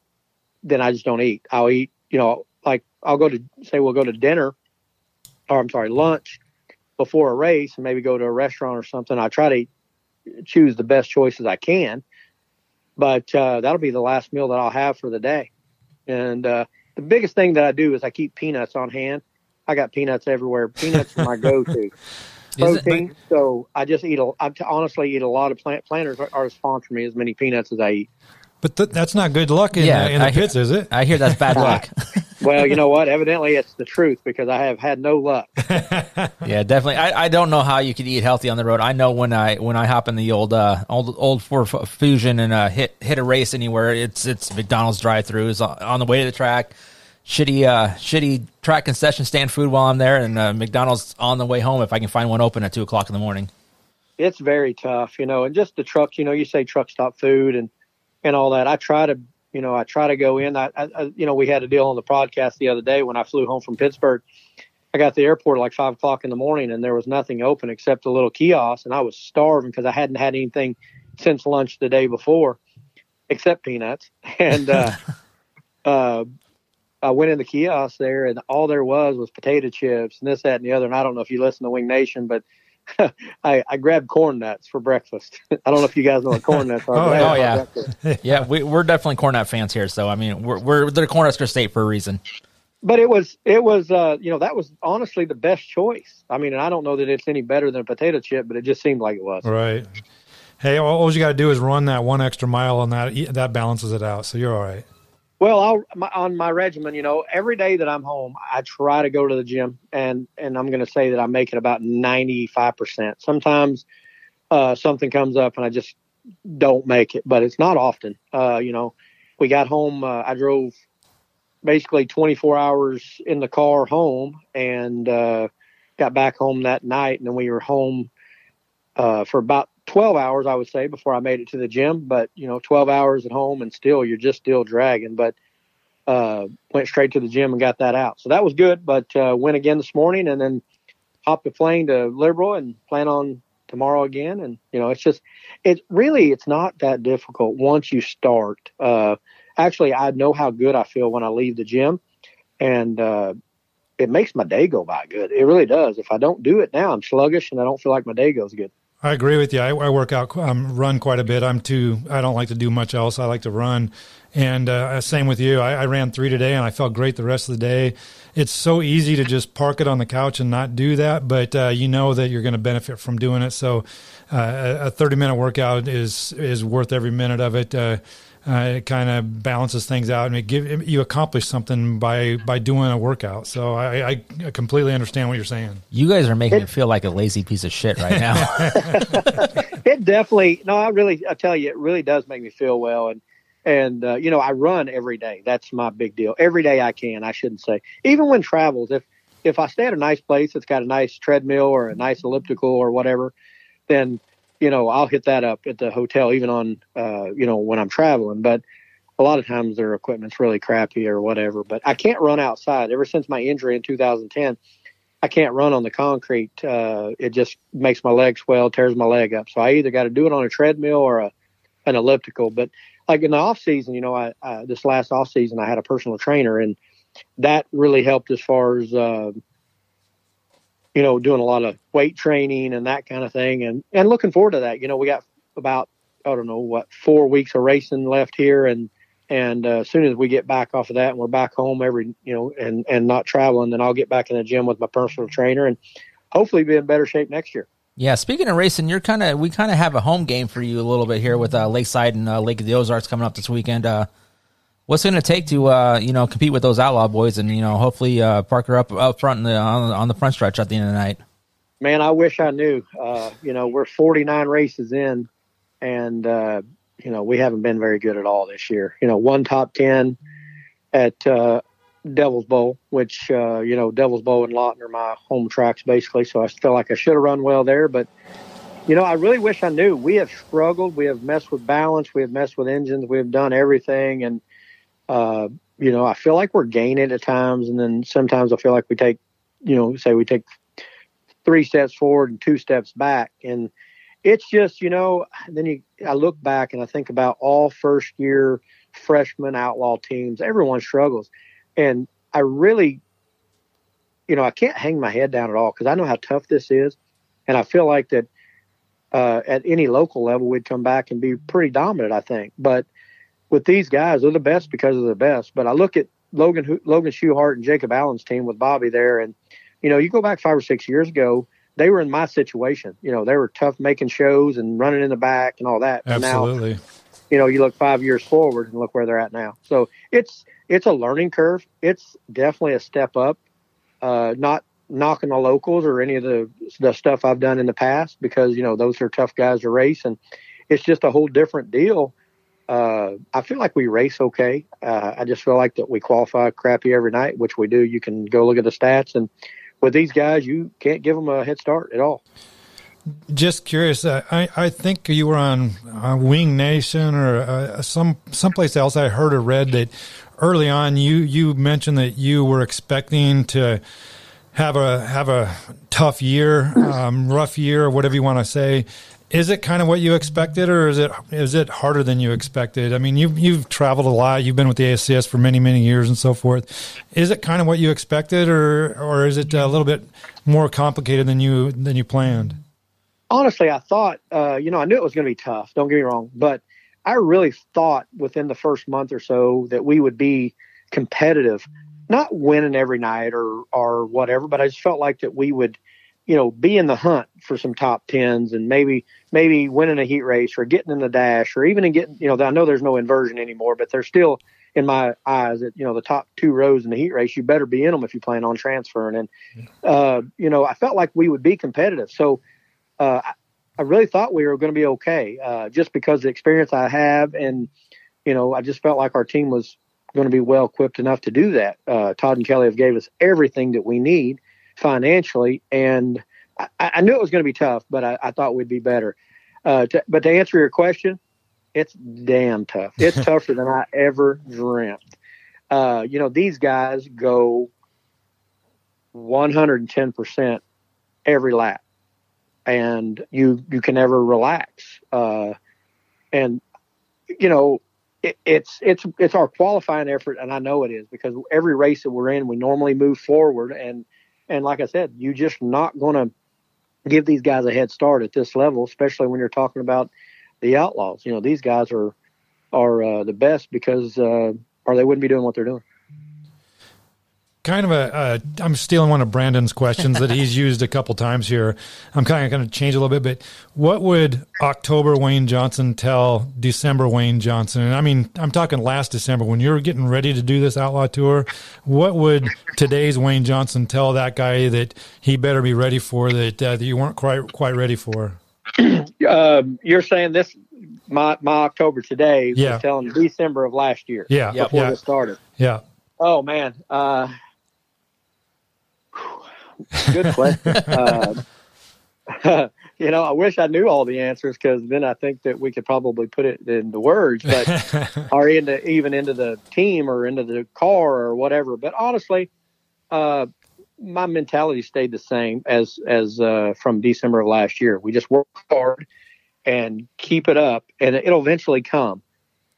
then I just don't eat. I'll eat, you know, like I'll go to say we'll go to dinner, or I'm sorry, lunch before a race, and maybe go to a restaurant or something. I try to eat choose the best choices I can. But uh, that'll be the last meal that I'll have for the day. And uh, the biggest thing that I do is I keep peanuts on hand. I got peanuts everywhere. Peanuts are my go-to [laughs] protein. so I just eat a. I honestly eat a lot of plant. Planters are, are sponsor me as many peanuts as I eat. But th- that's not good luck in, yeah, the, in the pits, is it? I hear that's bad [laughs] luck. [laughs] well, you know what? Evidently, it's the truth because I have had no luck. [laughs] yeah, definitely. I, I don't know how you could eat healthy on the road. I know when I when I hop in the old uh, old old Ford Fusion and uh, hit hit a race anywhere, it's it's McDonald's drive-throughs on the way to the track. Shitty uh, shitty track concession stand food while I'm there, and uh, McDonald's on the way home if I can find one open at two o'clock in the morning. It's very tough, you know, and just the truck. You know, you say truck stop food and and all that. I try to You know, I try to go in. I, I, you know, we had a deal on the podcast the other day when I flew home from Pittsburgh. I got to the airport at like five o'clock in the morning, and there was nothing open except a little kiosk, and I was starving because I hadn't had anything since lunch the day before, except peanuts. [laughs] And uh, [laughs] uh, I went in the kiosk there, and all there was was potato chips and this, that, and the other. And I don't know if you listen to Wing Nation, but [laughs] I, I grabbed corn nuts for breakfast. [laughs] I don't know if you guys know what corn nuts are. [laughs] oh, oh yeah, yeah. We, are definitely corn nut fans here, so I mean, we're we're the Cornhusker State for a reason. But it was it was uh, you know that was honestly the best choice. I mean, and I don't know that it's any better than a potato chip, but it just seemed like it was. Right. Hey, all you got to do is run that one extra mile, and that that balances it out. So you're all right. Well, I'll, my, on my regimen, you know, every day that I'm home, I try to go to the gym, and and I'm going to say that I make it about 95 percent. Sometimes uh, something comes up and I just don't make it, but it's not often. Uh, you know, we got home. Uh, I drove basically 24 hours in the car home, and uh, got back home that night, and then we were home uh, for about 12 hours, I would say, before I made it to the gym. But, you know, 12 hours at home and still, you're just still dragging. But uh, went straight to the gym and got that out. So that was good. But uh, went again this morning and then hopped a plane to Liberal and plan on tomorrow again. And, you know, it's just, it really, it's not that difficult once you start. Uh, actually, I know how good I feel when I leave the gym. And, uh, it makes my day go by good. It really does. If I don't do it now, I'm sluggish and I don't feel like my day goes good. I agree with you. I, I work out, um, run quite a bit. I'm too. I don't like to do much else. I like to run, and uh, same with you. I, I, ran three today, and I felt great the rest of the day. It's so easy to just park it on the couch and not do that, but uh, you know that you're going to benefit from doing it. So, uh, a 30 minute workout is is worth every minute of it. Uh, it kind of balances things out and it give you accomplish something by by doing a workout. So I, I completely understand what you're saying. You guys are making it, me feel like a lazy piece of shit right now. [laughs] it definitely no, I really I tell you, it really does make me feel well and. And uh, you know, I run every day. That's my big deal. Every day I can. I shouldn't say. Even when travels, if if I stay at a nice place that's got a nice treadmill or a nice elliptical or whatever, then you know, I'll hit that up at the hotel, even on, uh, you know, when I'm traveling. But a lot of times their equipment's really crappy or whatever. But I can't run outside. Ever since my injury in 2010, I can't run on the concrete. Uh, it just makes my leg swell, tears my leg up. So I either got to do it on a treadmill or a, an elliptical. But like in the off season, you know, I, I this last off season, I had a personal trainer, and that really helped as far as uh, you know, doing a lot of weight training and that kind of thing, and and looking forward to that. You know, we got about I don't know what four weeks of racing left here, and and uh, as soon as we get back off of that and we're back home every you know and and not traveling, then I'll get back in the gym with my personal trainer and hopefully be in better shape next year. Yeah, speaking of racing, you're kind of we kind of have a home game for you a little bit here with uh, Lakeside and uh, Lake of the Ozarks coming up this weekend. What's going to take to uh, you know compete with those outlaw boys and you know hopefully uh, Parker up up front in the, on, on, the front stretch at the end of the night. Man, I wish I knew. Uh, you know, we're 49 races in, and uh, you know we haven't been very good at all this year. You know, one top 10 at uh, Devil's Bowl, which uh, you know Devil's Bowl and Lawton are my home tracks basically. So I feel like I should have run well there, but. You know, I really wish I knew. We have struggled. We have messed with balance. We have messed with engines. We have done everything, and uh, you know, I feel like we're gaining at times, and then sometimes I feel like we take, you know, say we take three steps forward and two steps back, and it's just, you know, then you, I look back and I think about all first year freshman outlaw teams. Everyone struggles, and I really, you know, I can't hang my head down at all because I know how tough this is, and I feel like that. Uh, at any local level, we'd come back and be pretty dominant, I think. But with these guys, they're the best because of the best. But I look at Logan Logan Schuchart and Jacob Allen's team with Bobby there, and you know, you go back five or six years ago, they were in my situation. You know, they were tough making shows and running in the back and all that. Absolutely. Now, you know, you look five years forward and look where they're at now. So it's it's a learning curve. It's definitely a step up. Uh, not knocking the locals or any of the the stuff I've done in the past because you know those are tough guys to race and it's just a whole different deal uh, I feel like we race okay. Uh, I just feel like that we qualify crappy every night, which we do. You can go look at the stats, and with these guys, you can't give them a head start at all. just curious. Uh, I I think you were on uh, Wing Nation or uh, some someplace else. I heard or read that early on you you mentioned that you were expecting to have a have a tough year, um, rough year, whatever you want to say. Is it kind of what you expected, or is it is it harder than you expected? I mean, you've you've traveled a lot. You've been with the ASCS for many many years and so forth. Is it kind of what you expected, or or is it a little bit more complicated than you than you planned? Honestly, I thought uh, you know I knew it was going to be tough. Don't get me wrong, but I really thought within the first month or so that we would be competitive, not winning every night or or whatever, but I just felt like that we would you know, be in the hunt for some top tens and maybe maybe winning a heat race or getting in the dash or even in getting you know I know there's no inversion anymore, but there's still in my eyes that you know the top two rows in the heat race you better be in them if you plan on transferring. And uh, you know I felt like we would be competitive. So uh, I really thought we were going to be okay uh, just because the experience I have and you know I just felt like our team was going to be well equipped enough to do that. Uh, Todd and Kelly have gave us everything that we need financially, and I, I knew it was going to be tough, but I, I thought we'd be better. Uh, to, but to answer your question, it's damn tough. It's [laughs] tougher than I ever dreamt. Uh, you know, these guys go 110% every lap, and you you can never relax. Uh, and you know, it, it's it's it's our qualifying effort, and I know it is because every race that we're in, we normally move forward, and and like I said, you're just not going to give these guys a head start at this level, especially when you're talking about the Outlaws. You know, these guys are are uh, the best because uh, or they wouldn't be doing what they're doing kind of a. am stealing one of Brandon's questions that he's [laughs] used a couple times here. I'm kind of going to change a little bit, but what would October Wayne Johnson tell December Wayne Johnson? And I mean, I'm talking last December when you were getting ready to do this outlaw tour. What would today's Wayne Johnson tell that guy that he better be ready for that uh, that you weren't quite quite ready for? [clears throat] um, you're saying this my my October today yeah. was telling December of last year. Yeah, before yeah. it started. Yeah. Oh man. Uh, Good question. uh, [laughs] you know, I wish I knew all the answers because then I think that we could probably put it in the words, but [laughs] or into even into the team or into the car or whatever. But honestly, uh, my mentality stayed the same as as uh, from December of last year. We just work hard and keep it up, and it'll eventually come.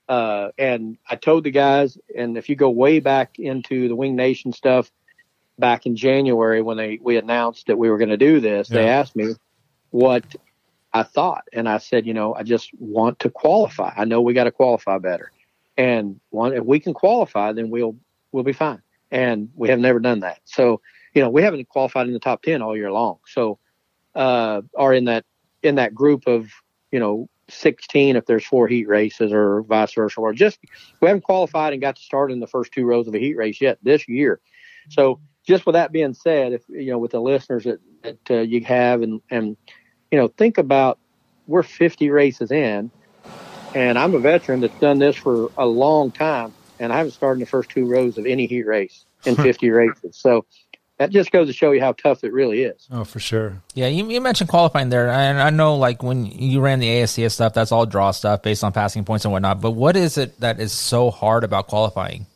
Uh, and I told the guys, and if you go way back into the Wing Nation stuff, back in January when they we announced that we were going to do this, yeah. they asked me what I thought, and I said, you know, I just want to qualify. I know we got to qualify better, and one if we can qualify, then we'll we'll be fine. And we have never done that, so you know we haven't qualified in the top ten all year long. So, uh, or in that in that group of you know 16 if there's four heat races or vice versa or just we haven't qualified and got to start in the first two rows of a heat race yet this year so just with that being said, if you know, with the listeners that, that uh, you have, and and you know, think about we're 50 races in, and I'm a veteran that's done this for a long time, and I haven't started in the first two rows of any heat race in [laughs] 50 races. So that just goes to show you how tough it really is. Oh, for sure. Yeah, you, you mentioned qualifying there, and I know like when you ran the ASCS stuff, that's all draw stuff based on passing points and whatnot. But what is it that is so hard about qualifying?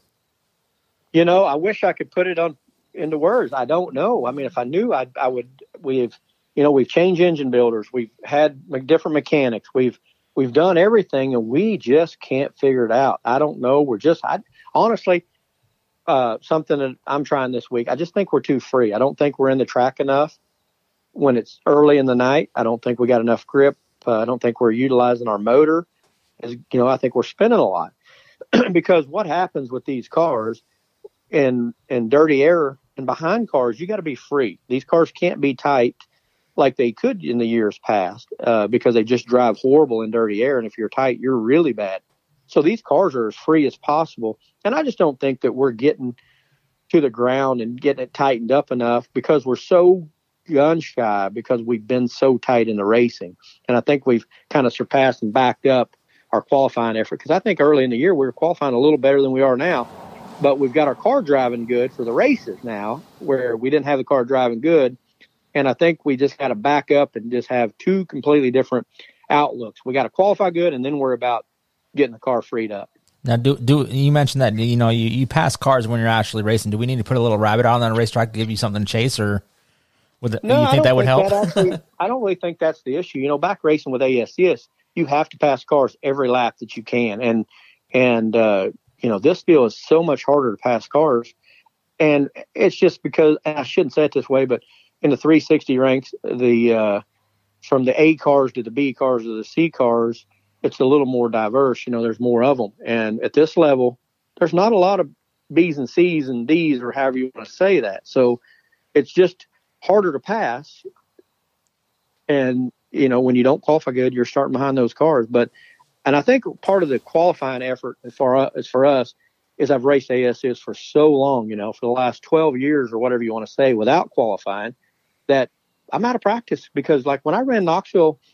You know, I wish I could put it on into words. I don't know. I mean, if I knew, I, I would. We've, you know, we've changed engine builders. We've had different mechanics. We've we've done everything, and we just can't figure it out. I don't know. We're just, I honestly, uh, something that I'm trying this week. I just think we're too free. I don't think we're in the track enough when it's early in the night. I don't think we got enough grip. Uh, I don't think we're utilizing our motor. As you know, I think we're spinning a lot [clears throat] because what happens with these cars in in dirty air and behind cars, you got to be free. These cars can't be tight like they could in the years past uh, because they just drive horrible in dirty air. And if you're tight, you're really bad. So these cars are as free as possible. And I just don't think that we're getting to the ground and getting it tightened up enough because we're so gun shy because we've been so tight in the racing. And I think we've kind of surpassed and backed up our qualifying effort because I think early in the year we were qualifying a little better than we are now but we've got our car driving good for the races now, where we didn't have the car driving good And I think we just got to back up and just have two completely different outlooks. We got to qualify good, and then worry about getting the car freed up. Now, do do you mentioned that you know you, you pass cars when you're actually racing? Do we need to put a little rabbit on that racetrack to give you something to chase, or would it, no, you think that would think help? That actually, [laughs] I don't really think that's the issue. You know, back racing with ASCS, you have to pass cars every lap that you can, and and uh, you know this deal is so much harder to pass cars, and it's just because I shouldn't say it this way, but in the 360 ranks, the uh, from the A cars to the B cars to the C cars it's a little more diverse. You know, there's more of them. And at this level, there's not a lot of B's and C's and D's or however you want to say that. So it's just harder to pass. And, you know, when you don't qualify good, you're starting behind those cars. But, and I think part of the qualifying effort for us, for us is I've raced ASs for so long, you know, for the last 12 years or whatever you want to say without qualifying that I'm out of practice because like when I ran Knoxville –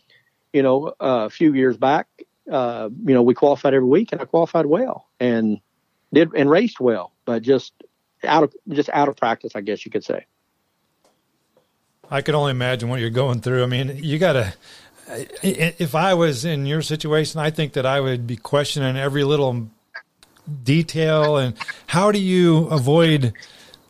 you know, uh, a few years back, uh, you know, we qualified every week and I qualified well and did and raced well, but just out of just out of practice, I guess you could say. I can only imagine what you're going through. I mean, you got to. If I was in your situation, I think that I would be questioning every little detail. And how do you avoid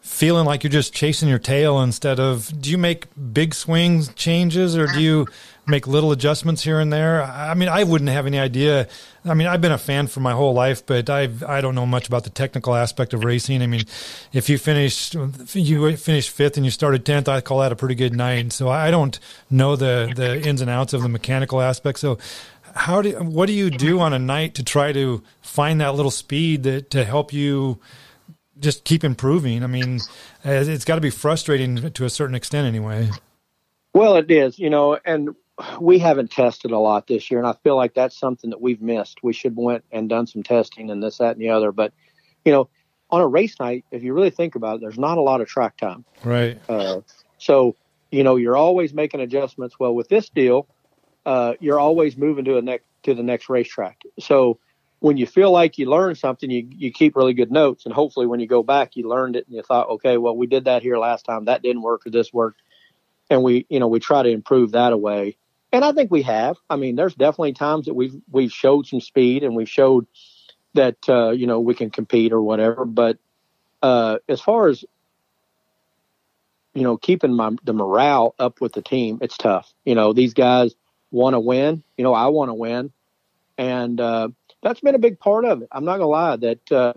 feeling like you're just chasing your tail instead of? Do you make big swings changes, or do you make little adjustments here and there. I mean, I wouldn't have any idea. I mean, I've been a fan for my whole life, but I I don't know much about the technical aspect of racing. I mean, if you finish you finish fifth and you started tenth, I call that a pretty good night. So I don't know the the ins and outs of the mechanical aspect. So how do what do you do on a night to try to find that little speed that to help you just keep improving? I mean, it's got to be frustrating to a certain extent, anyway. Well, it is, you know, and we haven't tested a lot this year, and I feel like that's something that we've missed. We should went and done some testing and this, that, and the other. But you know, on a race night, if you really think about it, there's not a lot of track time. Right. Uh, so you know, you're always making adjustments. Well, with this deal, uh, you're always moving to a next to the next racetrack. So when you feel like you learned something, you you keep really good notes, and hopefully, when you go back, you learned it and you thought, okay, well, we did that here last time, that didn't work, or this worked, and we you know we try to improve that away and I think we have. I mean, there's definitely times that we've we've showed some speed and we've showed that uh, you know we can compete or whatever. But uh, as far as you know, keeping my the morale up with the team, it's tough. You know, these guys want to win. You know, I want to win, and uh, that's been a big part of it. I'm not gonna lie that uh,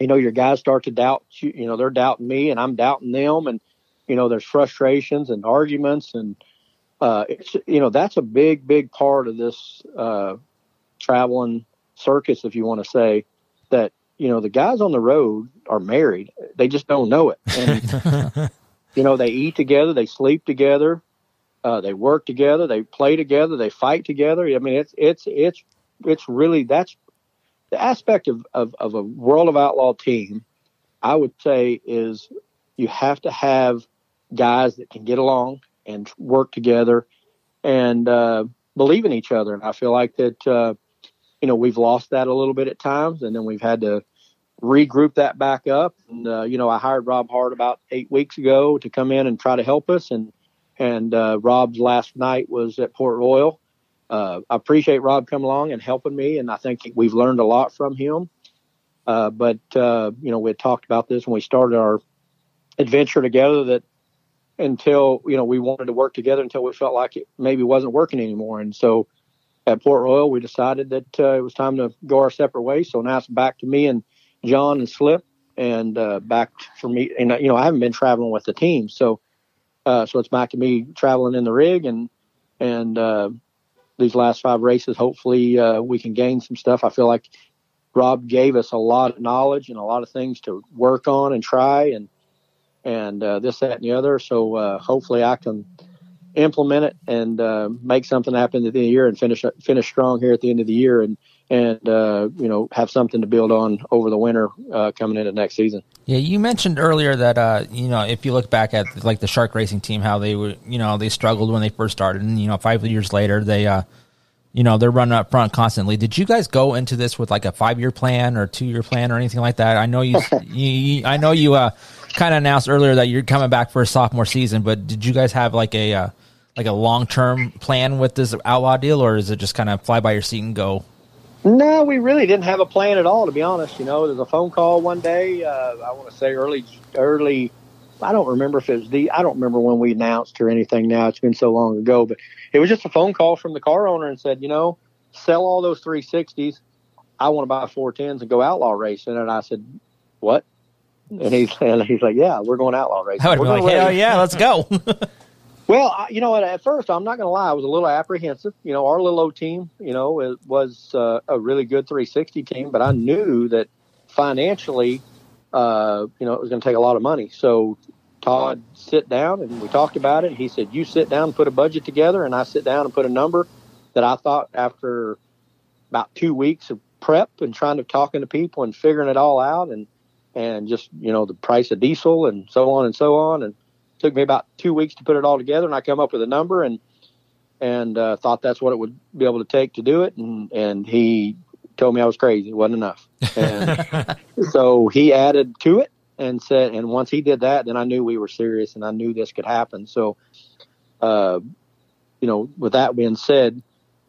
you know your guys start to doubt you. You know, they're doubting me, and I'm doubting them, and you know, there's frustrations and arguments and uh, it's you know that's a big big part of this uh, traveling circus, if you want to say that. You know the guys on the road are married; they just don't know it. And [laughs] you know they eat together, they sleep together, uh, they work together, they play together, they fight together. I mean, it's it's it's it's really that's the aspect of, of, of a World of Outlaw team. I would say is you have to have guys that can get along and work together and uh, believe in each other. And I feel like that, uh, you know, we've lost that a little bit at times, and then we've had to regroup that back up. And uh, you know, I hired Rob Hart about eight weeks ago to come in and try to help us. And and uh, Rob's last night was at Port Royal. Uh, I appreciate Rob coming along and helping me, and I think we've learned a lot from him. Uh, but you know, we had talked about this when we started our adventure together that until you know we wanted to work together until we felt like it maybe wasn't working anymore. And so at Port Royal, we decided that uh, it was time to go our separate ways. So now it's back to me and John and Slip, and uh, back for me. And you know I haven't been traveling with the team, so uh, so it's back to me traveling in the rig and and uh, these last five races. Hopefully uh, we can gain some stuff. I feel like Rob gave us a lot of knowledge and a lot of things to work on and try and and uh, this, that, and the other. So uh, hopefully I can implement it and uh, make something happen at the end of the year and finish finish strong here at the end of the year and and uh, you know have something to build on over the winter uh, coming into next season. Yeah, you mentioned earlier that uh, you know if you look back at like the shark racing team, how they were you know they struggled when they first started, and you know five years later they you know they're running up front constantly. Did you guys go into this with like a five year plan or two year plan or anything like that? I know you, [laughs] you I know you uh, kind of announced earlier that you're coming back for a sophomore season, but did you guys have like a uh, like a long term plan with this outlaw deal, or is it just kind of fly by your seat and go? No, we really didn't have a plan at all, to be honest. You know, there's a phone call one day. Uh, I want to say early, early. I don't remember if it was the. I don't remember when we announced or anything. Now it's been so long ago, but it was just a phone call from the car owner and said, you know, sell all those 360s. I want to buy 410s and go outlaw racing. And I said, what? And he's and he's like, yeah, we're going outlaw racing. I would like, hell yeah, let's go. [laughs] Well, I, you know what? At first, I'm not going to lie. I was a little apprehensive. You know, our little old team, you know, it was uh, a really good 360 team, but I knew that financially, uh, you know, it was going to take a lot of money. So Todd sit down and we talked about it. He said, "You sit down and put a budget together," and I sit down and put a number that I thought after about two weeks of prep and trying to talking to people and figuring it all out and and just you know the price of diesel and so on and so on. And took me about two weeks to put it all together and I come up with a number and and uh, thought that's what it would be able to take to do it. And and he told me I was crazy. It wasn't enough. And [laughs] so he added to it and said and once he did that then I knew we were serious and I knew this could happen. So uh you know with that being said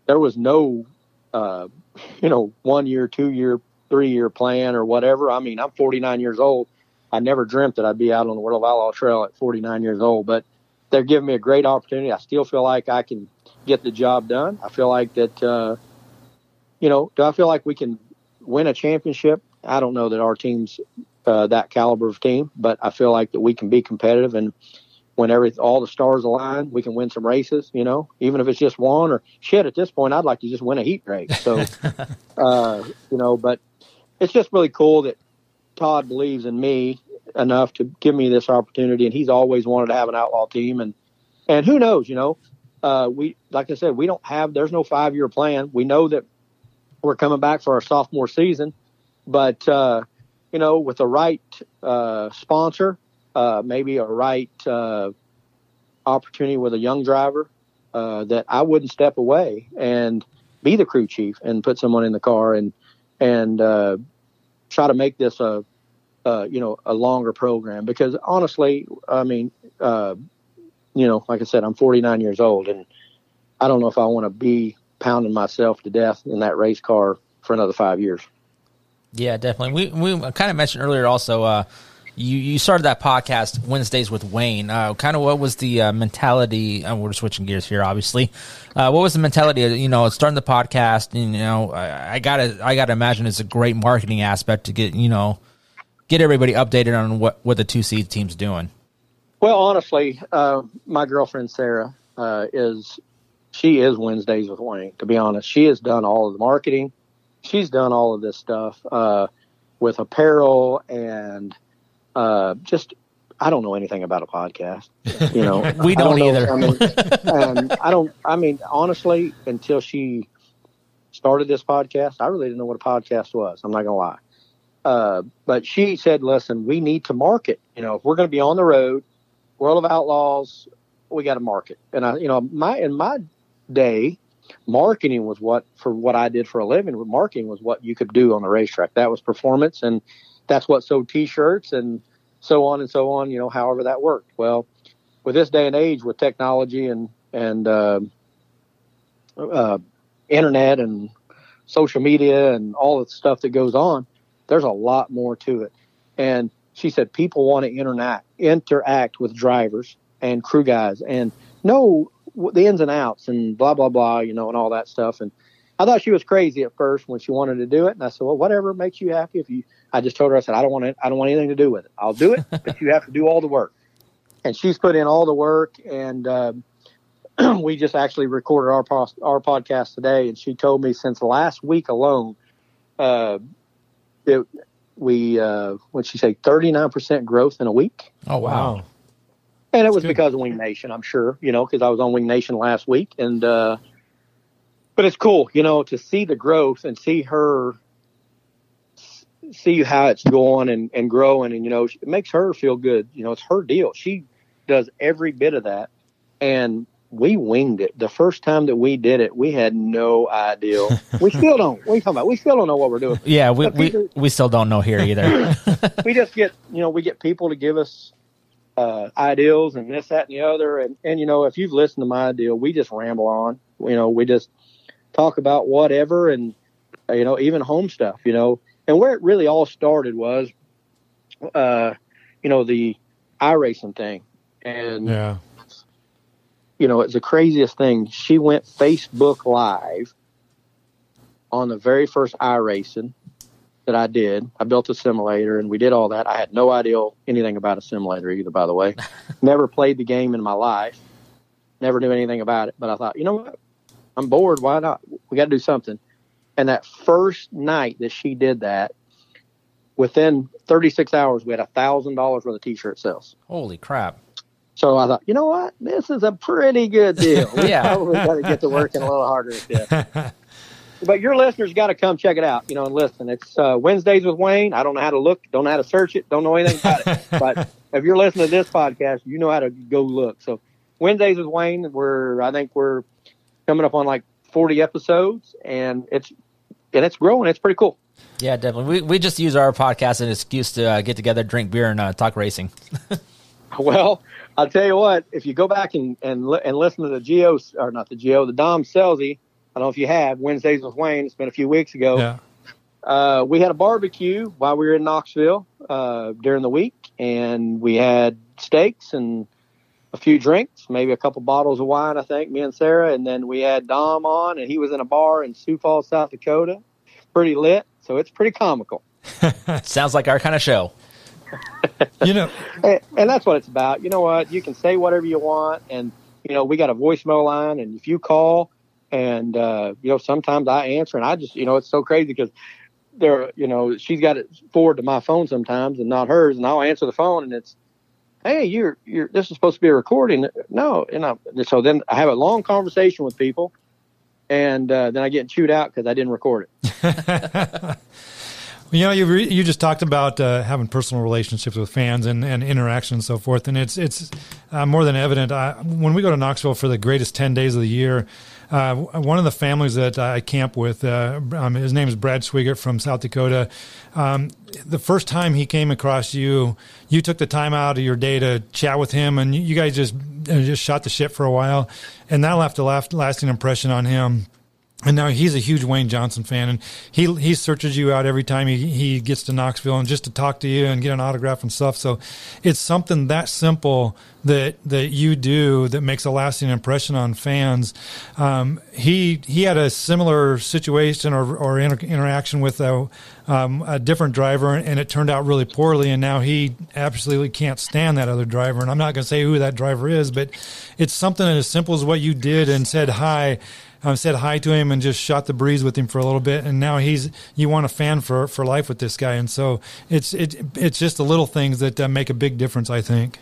there was no uh you know one year two year three year plan or whatever I mean I'm 49 years old I never dreamt that I'd be out on the World of Outlaw Trail at 49 years old, but they're giving me a great opportunity. I still feel like I can get the job done. I feel like that, uh, you know, do I feel like we can win a championship? I don't know that our team's uh, that caliber of team, but I feel like that we can be competitive and when every all the stars align, we can win some races. You know, even if it's just one or shit. At this point, I'd like to just win a heat race. So, [laughs] uh, you know, but it's just really cool that Todd believes in me enough to give me this opportunity, and he's always wanted to have an outlaw team. And and who knows, you know, uh, we like I said, we don't have. There's no five year plan. We know that we're coming back for our sophomore season, but uh, you know, with the right uh, sponsor, uh, maybe a right uh, opportunity with a young driver, uh, that I wouldn't step away and be the crew chief and put someone in the car and and uh, try to make this a uh, you know a longer program because honestly, I mean, uh, you know, like I said, I'm 49 years old and I don't know if I want to be pounding myself to death in that race car for another five years. Yeah, definitely. We we kind of mentioned earlier also. Uh, you you started that podcast Wednesdays with Wayne. Uh, kind of what was the uh, mentality? Uh, we're switching gears here, obviously. Uh, what was the mentality? You know, starting the podcast. You know, I, I gotta I gotta imagine it's a great marketing aspect to get you know get everybody updated on what what the two seed team's doing. Well, honestly, uh, my girlfriend Sarah is she is Wednesdays with Wayne. To be honest, she has done all of the marketing. She's done all of this stuff with apparel and uh, just. I don't know anything about a podcast. You know, [laughs] We I don't know- either. I mean, um, I don't. I mean, honestly, until she started this podcast, I really didn't know what a podcast was. I'm not gonna lie. Uh, but she said, "Listen, we need to market. You know, if we're going to be on the road, World of Outlaws, we got to market." And I, you know, my in my day, marketing was what for what I did for a living. Marketing was what you could do on the racetrack. That was performance, and that's what sold T-shirts and so on and so on. You know, however that worked. Well, with this day and age, with technology and and uh, uh, internet and social media and all the stuff that goes on, there's a lot more to it. And she said people want to interact interact with drivers and crew guys and know the ins and outs and blah blah blah, you know, and all that stuff. And I thought she was crazy at first when she wanted to do it, and I said, well, whatever makes you happy. If you, I just told her, I said, I don't want it, I don't want anything to do with it. I'll do it, but you have to do all the work. [laughs] And she's put in all the work, and um, [clears throat] we just actually recorded our pos- our podcast today, and she told me since last week alone, uh, it, we uh, what'd she say, thirty nine percent growth in a week, Oh wow! and it was good. because of Wing Nation, I'm sure, you know, because I was on Wing Nation last week, and uh, but it's cool, you know, to see the growth and see her see how it's going and, and growing and you know it makes her feel good you know it's her deal she does every bit of that and we winged it. The first time that we did it, we had no idea. [laughs] we still don't. What are you talking about? We still don't know what we're doing. Yeah, we we, we still don't know here either. [laughs] we just get you know we get people to give us uh, ideals and this that and the other, and and you know if you've listened to my deal, we just ramble on. You know we just talk about whatever and you know even home stuff. You know, and where it really all started was, uh, you know the iRacing thing, and Yeah. you know, it's the craziest thing. She went Facebook Live on the very first iRacing that I did. I built a simulator and we did all that. I had no idea anything about a simulator either, by the way. [laughs] Never played the game in my life. Never knew anything about it. But I thought, you know what? I'm bored. Why not? We got to do something. And that first night that she did that, within 36 hours, we had a thousand dollars worth of t-shirt sales. Holy crap! So I thought, you know what? This is a pretty good deal. [laughs] We Yeah. probably got to get to working a little harder at this. [laughs] but your listeners got to come check it out, you know, and listen. It's uh, Wednesdays with Wayne. I don't know how to look, don't know how to search it, don't know anything about it. [laughs] But if you're listening to this podcast, you know how to go look. So Wednesdays with Wayne, we're I think we're coming up on like 40 episodes, and it's and it's growing. It's pretty cool. Yeah, definitely. We we just use our podcast as an excuse to uh, get together, drink beer, and uh, talk racing. [laughs] Well, I'll tell you what. If you go back and and, li- and listen to the Geo or not the Geo, the Dom Scelzi, I don't know if you have Wednesdays with Wayne. It's been a few weeks ago. Yeah. Uh, we had a barbecue while we were in Knoxville uh, during the week, and we had steaks and a few drinks, maybe a couple bottles of wine. I think me and Sarah, and then we had Dom on, and he was in a bar in Sioux Falls, South Dakota, pretty lit. So it's pretty comical. [laughs] Sounds like our kind of show. [laughs] You know, and, and that's what it's about. You know what? You can say whatever you want, and you know we got a voicemail line, and if you call, and uh, you know sometimes I answer, and I just you know it's so crazy because there, you know, she's got it forward to my phone sometimes and not hers, and I'll answer the phone, and it's, hey, you're you're this is supposed to be a recording. No, and I, so then I have a long conversation with people, and uh, then I get chewed out because I didn't record it. [laughs] You know, you re- you just talked about uh, having personal relationships with fans and, and interaction and so forth, and it's it's uh, more than evident. I, when we go to Knoxville for the greatest ten days of the year, uh, one of the families that I camp with, uh, um, his name is Brad Swigert from South Dakota. Um, the first time he came across you, you took the time out of your day to chat with him, and you, guys just uh, just shot the shit for a while, and that left a last, lasting impression on him. And now he's a huge Wayne Johnson fan, and he he searches you out every time he, he gets to Knoxville, and just to talk to you and get an autograph and stuff. So it's something that simple that that you do that makes a lasting impression on fans. Um, he he had a similar situation or or inter- interaction with a um, a different driver, and it turned out really poorly. And now he absolutely can't stand that other driver. And I'm not going to say who that driver is, but it's something as simple as what you did and said hi um, said hi to him and just shot the breeze with him for a little bit, and now he's you want a fan for for life with this guy, and so it's it it's just the little things that uh, make a big difference, I think.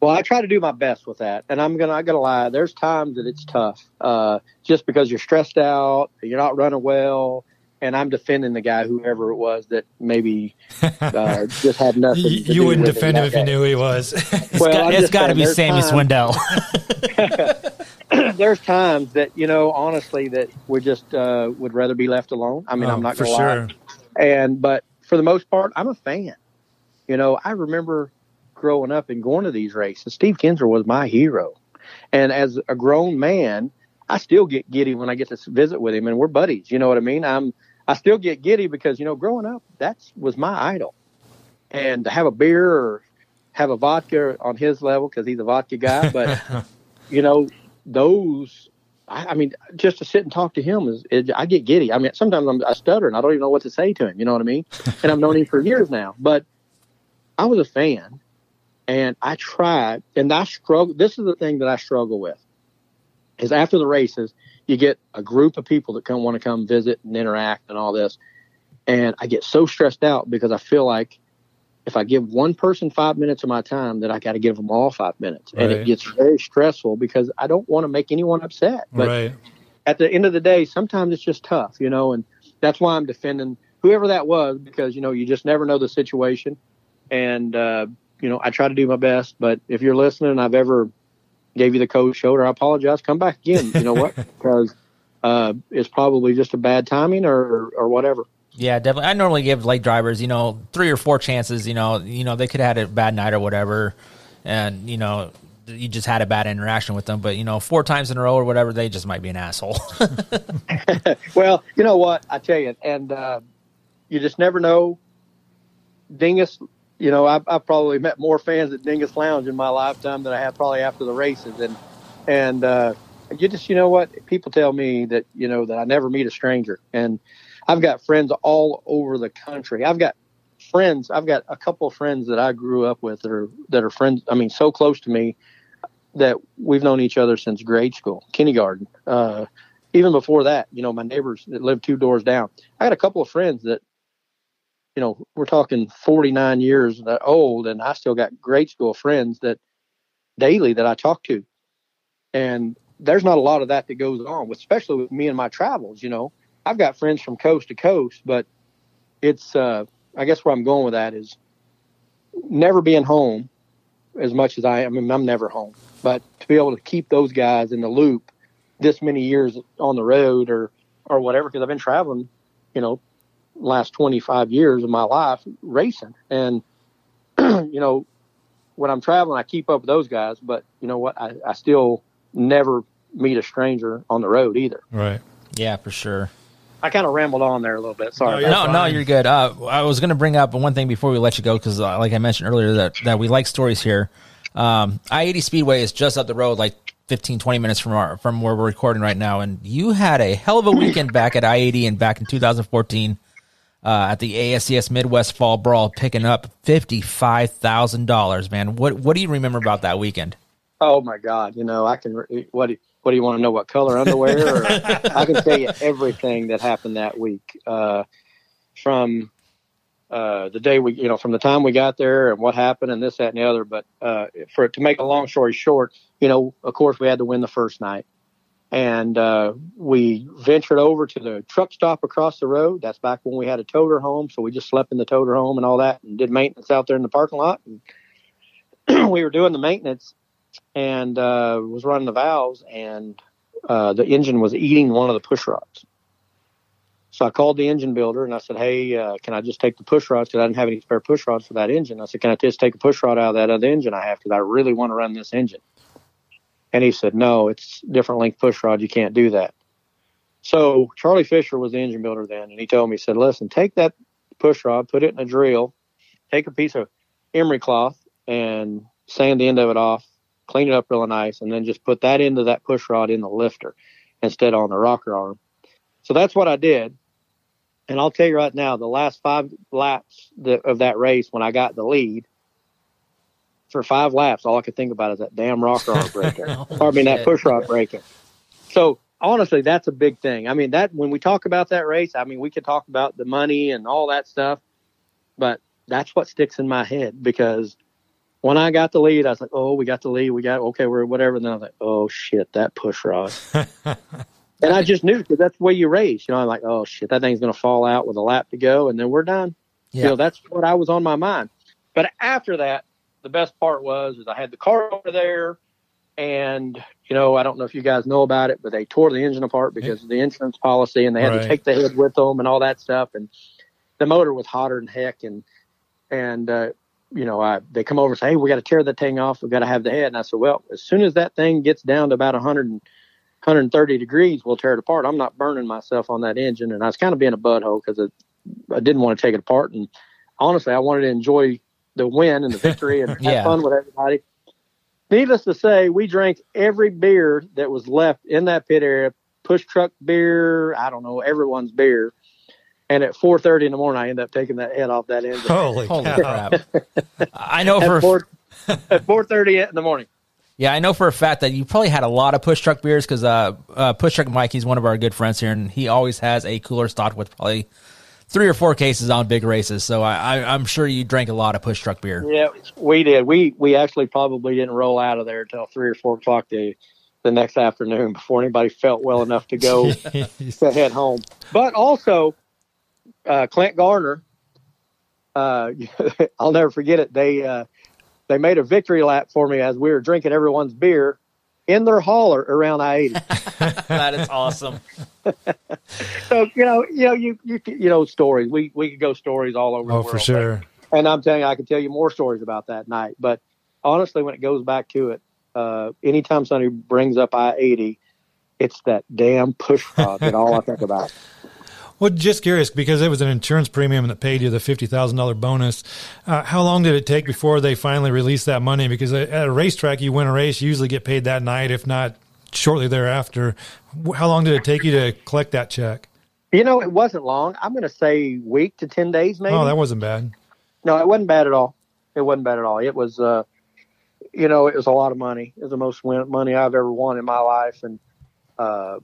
Well, I try to do my best with that, and I'm gonna I gotta lie. There's times that it's tough, uh, just because you're stressed out, you're not running well, and I'm defending the guy, whoever it was that maybe [laughs] uh, just had nothing. You, to you wouldn't with defend him that if you knew who he was. [laughs] Well, I'm it's just got to be Sammy times- Swindell. [laughs] [clears throat] there's times that you know, honestly, that we just uh, would rather be left alone. I mean, Oh, I'm not for gonna sure. lie. And but for the most part, I'm a fan. You know, I remember growing up and going to these races. Steve Kinser was my hero, and as a grown man, I still get giddy when I get to visit with him, and we're buddies. You know what I mean? I'm I still get giddy because you know, growing up, that was my idol, and to have a beer or have a vodka on his level because he's a vodka guy, but [laughs] you know, those. I, I mean, just to sit and talk to him is, is I get giddy. I mean, sometimes I'm, I stutter and I don't even know what to say to him. You know what I mean? And I've known him for years now, but I was a fan, and I tried, and I struggle. This is the thing that I struggle with is after the races, you get a group of people that come want to come visit and interact and all this, and I get so stressed out because I feel like if I give one person five minutes of my time, that I got to give them all five minutes, and it gets very stressful because I don't want to make anyone upset. But right. at the end of the day, sometimes it's just tough, you know, and that's why I'm defending whoever that was because you know you just never know the situation, and uh, you know I try to do my best. But if you're listening, I've ever gave you the cold shoulder. I apologize. Come back again. You know what? [laughs] because uh, it's probably just a bad timing or or whatever. Yeah, definitely. I normally give late drivers, you know, three or four chances. You know, you know they could have had a bad night or whatever, and you know you just had a bad interaction with them. But you know, four times in a row or whatever, they just might be an asshole. [laughs] [laughs] well, you know what I tell you, and uh, you just never know. Dingus, you know, I've, I've, probably met more fans at Dingus Lounge in my lifetime than I have probably after the races, and and uh, you just you know what people tell me that you know that I never meet a stranger, and I've got friends all over the country. I've got friends. I've got a couple of friends that I grew up with that are that are friends. I mean, so close to me that we've known each other since grade school, kindergarten. Uh, even before that, you know, my neighbors that live two doors down. I got a couple of friends that, you know, we're talking 49 years old, and I still got grade school friends that daily that I talk to. And there's not a lot of that that goes on, especially with me and my travels. You know, I've got friends from coast to coast, but it's uh, I guess where I'm going with that is never being home as much as I, I mean, I'm never home, but to be able to keep those guys in the loop this many years on the road or, or whatever, because I've been traveling, you know, last 25 years of my life racing. And, [clears throat] you know, when I'm traveling, I keep up with those guys, but you know what? I, I still never meet a stranger on the road either. Right. Yeah, for sure. I kind of rambled on there a little bit. Sorry. No, no, no, you're good. Uh, I was going to bring up one thing before we let you go because, uh, like I mentioned earlier, that, that we like stories here. Um, I 80 Speedway is just up the road, like 15, 20 minutes from our, from where we're recording right now. And you had a hell of a weekend [laughs] back at I 80 and back in 2014 uh, at the ASCS Midwest Fall Brawl, picking up $55,000, man. What, what do you remember about that weekend? Oh, my God. You know, I can, what, what do you want to know? What color underwear? Or, [laughs] I can tell you everything that happened that week, uh, from uh, the day we, you know, from the time we got there and what happened and this, that, and the other. But uh, for to make a long story short, you know, of course we had to win the first night, and uh, we ventured over to the truck stop across the road. That's back when we had a toter home, so we just slept in the toter home and all that, and did maintenance out there in the parking lot. And [clears throat] we were doing the maintenance, and uh, was running the valves, and uh, the engine was eating one of the push rods. So I called the engine builder and I said, "Hey, uh, can I just take the push rods? Because I didn't have any spare push rods for that engine." I said, "Can I just take a push rod out of that other engine I have? Because I really want to run this engine." And he said, "No, it's different length push rod. You can't do that." So Charlie Fisher was the engine builder then, and he told me, he said, "Listen, take that push rod, put it in a drill, take a piece of emery cloth, and sand the end of it off, clean it up really nice, and then just put that into that push rod in the lifter instead on the rocker arm. So that's what I did. And I'll tell you right now, the last five laps of that race, when I got the lead, for five laps, all I could think about is that damn rocker arm breaker. oh, [laughs] Pardon me, that push rod oh, breaker. So honestly, that's a big thing. I mean, that when we talk about that race, I mean, we could talk about the money and all that stuff, but that's what sticks in my head because when I got the lead, I was like, "Oh, we got the lead. We got okay. We're whatever." And then I was like, "Oh shit, that push rod." [laughs] and I just knew because that's the way you race. You know, I'm like, "Oh shit, that thing's gonna fall out with a lap to go, and then we're done." Yeah. You know, that's what I was on my mind. But after that, the best part was is I had the car over there, and you know, I don't know if you guys know about it, but they tore the engine apart because of the insurance policy, and they had right. to take the head with them and all that stuff, and the motor was hotter than heck, and and uh, you know, I, they come over and say, Hey, we got to tear that thing off. We got to have the head. And I said, well, as soon as that thing gets down to about 100, 130 degrees, we'll tear it apart. I'm not burning myself on that engine. And I was kind of being a butthole because I didn't want to take it apart. And honestly, I wanted to enjoy the win and the victory and [laughs] yeah. have fun with everybody. Needless to say, we drank every beer that was left in that pit area, push truck beer, I don't know, everyone's beer and at 4:30 in the morning, I end up taking that head off that engine. Holy, Holy crap! I know for at 4:30 in the morning. Yeah, I know for a fact that you probably had a lot of push truck beers because uh, uh, push truck Mike, he's one of our good friends here, and he always has a cooler stocked with probably three or four cases on big races. So I, I, am sure you drank a lot of push truck beer. Yeah, we did. We we actually probably didn't roll out of there until three or four o'clock the the next afternoon before anybody felt well enough to go [laughs] to head home. But also, uh, Clint Garner. Uh, [laughs] I'll never forget it. They uh, they made a victory lap for me as we were drinking everyone's beer, in their hauler around I eighty. [laughs] that is awesome. [laughs] so you know, you know, you you you know stories. We we could go stories all over. Oh, the world, for sure. But, and I'm telling you, I can tell you more stories about that night. But honestly, when it goes back to it, uh, anytime somebody brings up I eighty, it's that damn push rod that all I think about. Well, just curious because it was an insurance premium that paid you the fifty thousand dollar bonus. Uh, how long did it take before they finally released that money? Because at a racetrack, you win a race, you usually get paid that night, if not shortly thereafter. How long did it take you to collect that check? You know, it wasn't long. I'm going to say week to ten days, maybe. Oh, that wasn't bad. No, it wasn't bad at all. It wasn't bad at all. It was, uh, you know, it was a lot of money. It was the most win- money I've ever won in my life, and uh,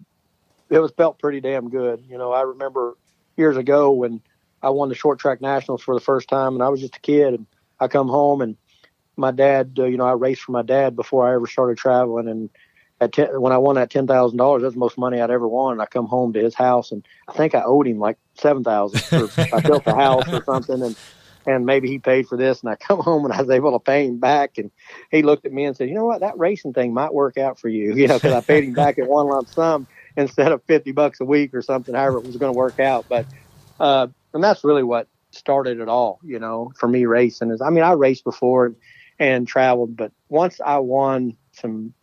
it was felt pretty damn good. You know, I remember years ago when I won the short track nationals for the first time, and I was just a kid, and I come home and my dad, uh, you know, I raced for my dad before I ever started traveling, and at ten, when I won that ten thousand dollars, that's the most money I'd ever won. And I come home to his house, and I think I owed him like seven thousand. [laughs] I built the house or something, and and maybe he paid for this. And I come home and I was able to pay him back. And he looked at me and said, "You know what? That racing thing might work out for you, [laughs] you know, because I paid him back at one lump sum." [laughs] instead of 50 bucks a week or something, however it was going to work out. But, uh, and that's really what started it all, you know, for me racing is, I mean, I raced before and, and traveled, but once I won some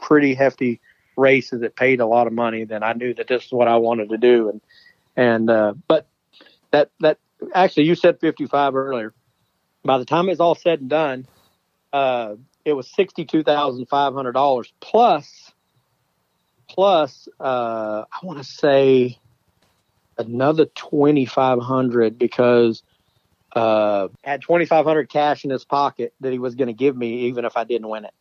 pretty hefty races that paid a lot of money, then I knew that this is what I wanted to do. And, and, uh, but that, that actually you said 55 earlier. By the time it's all said and done, uh, it was $62,500 plus plus uh, I want to say another twenty five hundred because uh, had twenty five hundred cash in his pocket that he was going to give me even if I didn't win it.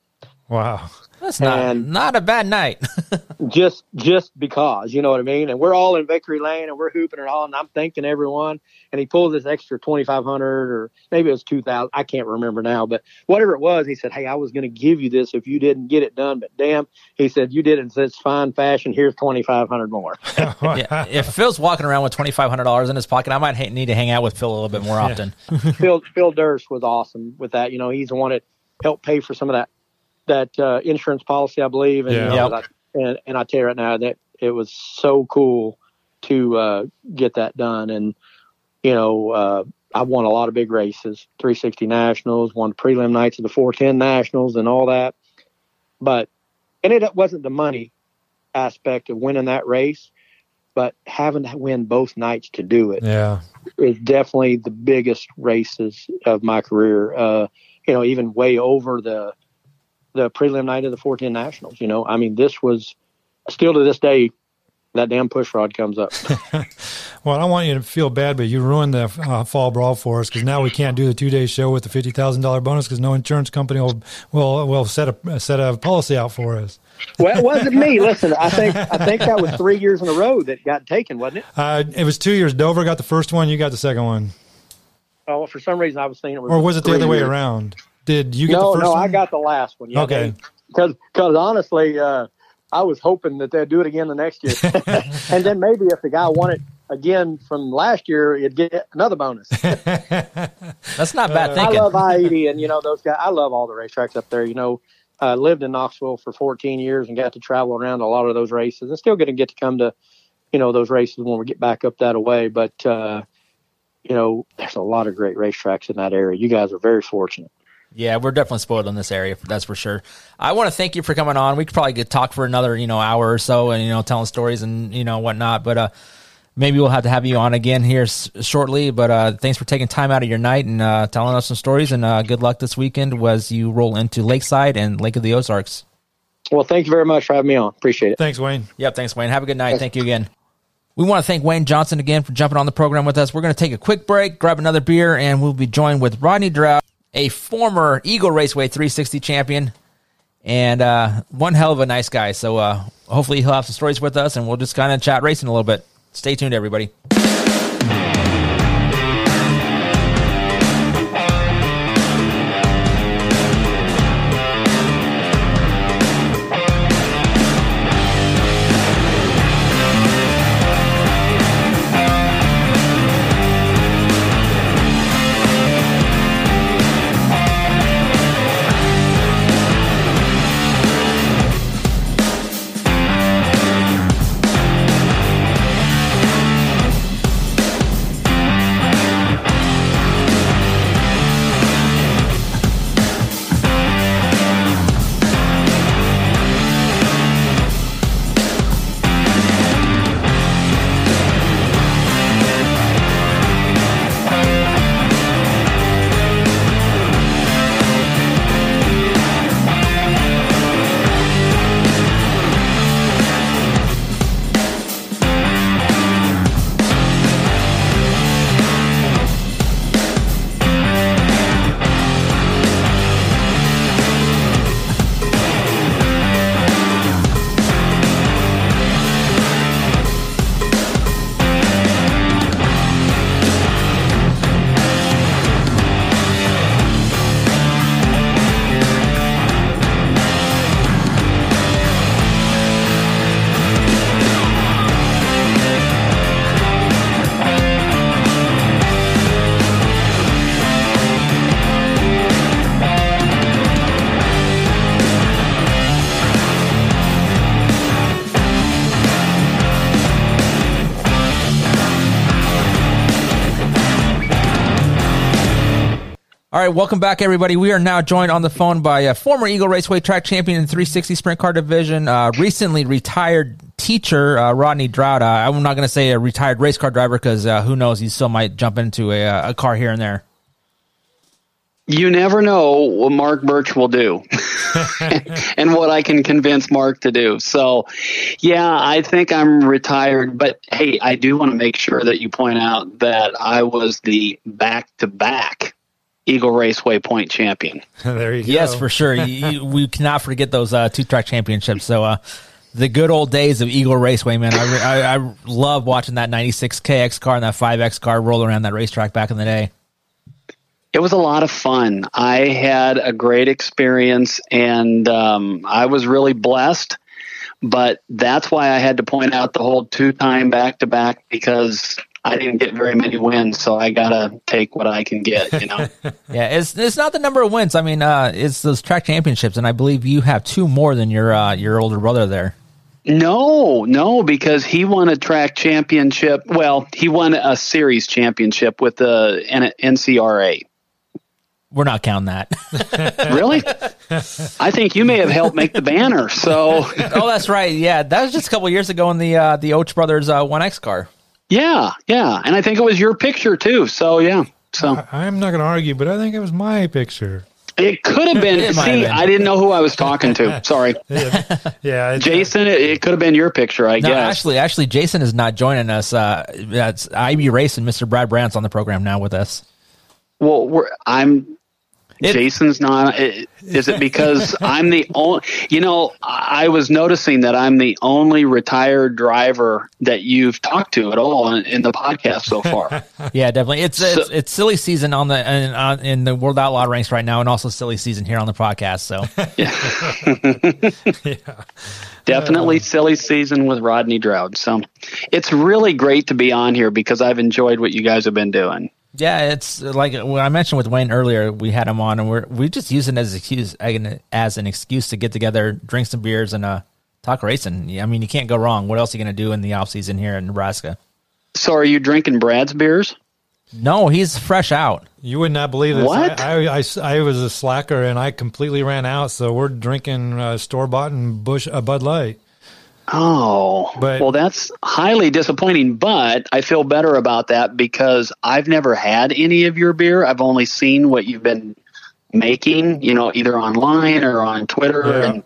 Wow, that's not and not a bad night. [laughs] just just because you know what I mean. And we're all in victory lane and we're hooping it all, and I'm thanking everyone. And he pulls this extra twenty five hundred or maybe it was two thousand. I can't remember now, but whatever it was, he said, "Hey, I was going to give you this if you didn't get it done, but damn," he said, "You did it in such fine fashion. Here's twenty five hundred more." [laughs] yeah, if Phil's walking around with twenty five hundred dollars in his pocket, I might ha- need to hang out with Phil a little bit more often. Phil Phil Durst was awesome with that. You know, he's the one that helped pay for some of that that uh, insurance policy, I believe. And, yeah. you know, I, and, and I tell you right now that it was so cool to uh, get that done. And, you know, uh, I won a lot of big races, 360 Nationals, won the prelim nights of the 410 Nationals and all that. But, and it wasn't the money aspect of winning that race, but having to win both nights to do it yeah. is definitely the biggest races of my career. Uh, you know, even way over the the prelim night of the 410 Nationals. You know, I mean, this was still to this day that damn push rod comes up. [laughs] well, I don't want you to feel bad, but you ruined the uh, fall brawl for us because now we can't do the two day show with the fifty thousand dollar bonus because no insurance company will will will set a set a policy out for us. well, it wasn't me. [laughs] Listen, I think I think that was three years in a row that got taken, wasn't it? Uh, it was two years. Dover got the first one. You got the second one. Oh, well, for some reason I was thinking it was. Or was it the other years. way around? Did you get no, the first no, one? I got the last one. Yeah, okay. Because because honestly, uh, I was hoping that they'd do it again the next year, [laughs] [laughs] and then maybe if the guy won it again from last year, you'd get another bonus. [laughs] That's not bad I thinking. love I eighty, and you know those guys. I love all the racetracks up there. You know, I lived in Knoxville for 14 years and got to travel around a lot of those races, and still going to get to come to, you know, those races when we get back up that way. But uh, you know, there's a lot of great racetracks in that area. You guys are very fortunate. Yeah, we're definitely spoiled in this area. That's for sure. I want to thank you for coming on. We could probably get talk for another, you know, hour or so, and you know, telling stories and you know whatnot. But uh, maybe we'll have to have you on again here s- shortly. But uh, thanks for taking time out of your night and uh, telling us some stories. And uh, good luck this weekend as you roll into Lakeside and Lake of the Ozarks. Well, thank you very much for having me on. Appreciate it. Thanks, Wayne. Yep. Thanks, Wayne. Have a good night. Thank you again. We want to thank Wayne Johnson again for jumping on the program with us. We're going to take a quick break, grab another beer, and we'll be joined with Rodney Drought, a former Eagle Raceway 360 champion, and uh, one hell of a nice guy. So uh, hopefully he'll have some stories with us, and we'll just kind of chat racing a little bit. Stay tuned, everybody. Welcome back, everybody. We are now joined on the phone by a former Eagle Raceway track champion in 360 Sprint Car Division, uh, recently retired teacher uh, Rodney Droud. Uh, I'm not going to say a retired race car driver because uh, who knows, he still might jump into a, uh, a car here and there. You never know what Mark Birch will do [laughs] [laughs] and what I can convince Mark to do. So, yeah, I think I'm retired. But hey, I do want to make sure that you point out that I was the back to back Eagle Raceway point champion. [laughs] there you go. Yes, for sure. you, you, [laughs] we cannot forget those uh, two track championships. So, uh, the good old days of Eagle Raceway, man. I, I, I love watching that 96 KX car and that 5X car roll around that racetrack back in the day. It was a lot of fun. I had a great experience and um, I was really blessed. But that's why I had to point out the whole two time back to back because I didn't get very many wins, so I gotta take what I can get. You know. [laughs] yeah, it's it's not the number of wins. I mean, uh, it's those track championships, and I believe you have two more than your uh, your older brother there. No, no, because he won a track championship. Well, he won a series championship with the NCRA. We're not counting that. [laughs] [laughs] really? I think you may have helped make the banner. So. oh, that's right. Yeah, that was just a couple years ago in the uh, the Oach Brothers uh, One X car. Yeah, yeah, and I think it was your picture too. So yeah, so I, am not going to argue, but I think it was my picture. It could have been. [laughs] see, been. I didn't know who I was talking to. Sorry. [laughs] yeah, yeah Jason. It, it, could have been your picture. I no, guess. Actually, actually, Jason is not joining us. Uh, that's IB Race and Mr. Brad Brandt's on the program now with us. Well, I'm it, Jason's not. Is it because [laughs] I'm the only? You know, I was noticing that I'm the only retired driver that you've talked to at all in, in the podcast so far. [laughs] yeah, definitely. It's so, it's, it's, silly season on the in, on, in the World Outlaw ranks right now, and also silly season here on the podcast. So [laughs] yeah, yeah. definitely silly season with Rodney Droud. So it's really great to be on here because I've enjoyed what you guys have been doing. Yeah, it's like what I mentioned with Wayne earlier. We had him on, and we're we just use it as an excuse as an excuse to get together, drink some beers, and uh, talk racing. I mean, you can't go wrong. What else are you going to do in the off season here in Nebraska? So, are you drinking Brad's beers? No, he's fresh out. You would not believe this. What? I, I, I, I was a slacker and I completely ran out. So we're drinking uh, store bought and Busch a uh, Bud Light. Oh, but, well, that's highly disappointing, but I feel better about that because I've never had any of your beer. I've only seen what you've been making, you know, either online or on Twitter. Yeah. And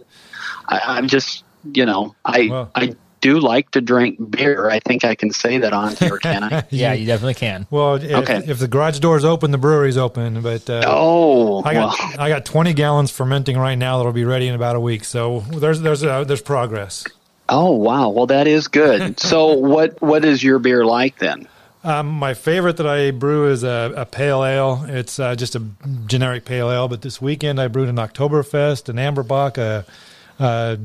I, am just, you know, I, well, I do like to drink beer. I think I can say that on here, can I? [laughs] yeah, you definitely can. Well, if, okay. if the garage door's open, the brewery's open. But uh, oh, I got well. I got 20 gallons fermenting right now that'll be ready in about a week. So there's there's uh, there's progress. Oh wow! Well, that is good. [laughs] so, what what is your beer like then? Um, my favorite that I brew is a, a pale ale. It's uh, just a generic pale ale. But this weekend I brewed an Oktoberfest, an Amber Bock, a, a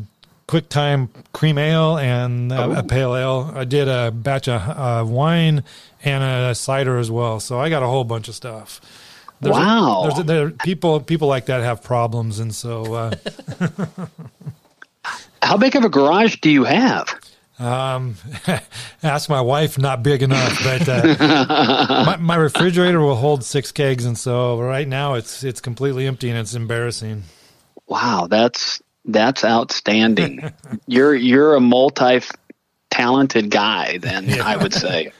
quick time cream ale, and a, a, pale ale. I did a batch of uh, wine and a cider as well. So I got a whole bunch of stuff. There's wow! A, there's there, people people like that have problems, and so. Uh, [laughs] How big of a garage do you have? Um, [laughs] ask my wife. Not big enough, but uh, [laughs] my, my, refrigerator will hold six kegs, and so right now it's it's completely empty, and it's embarrassing. Wow, that's that's outstanding. [laughs] you're you're a multi talented guy, then yeah. I would say.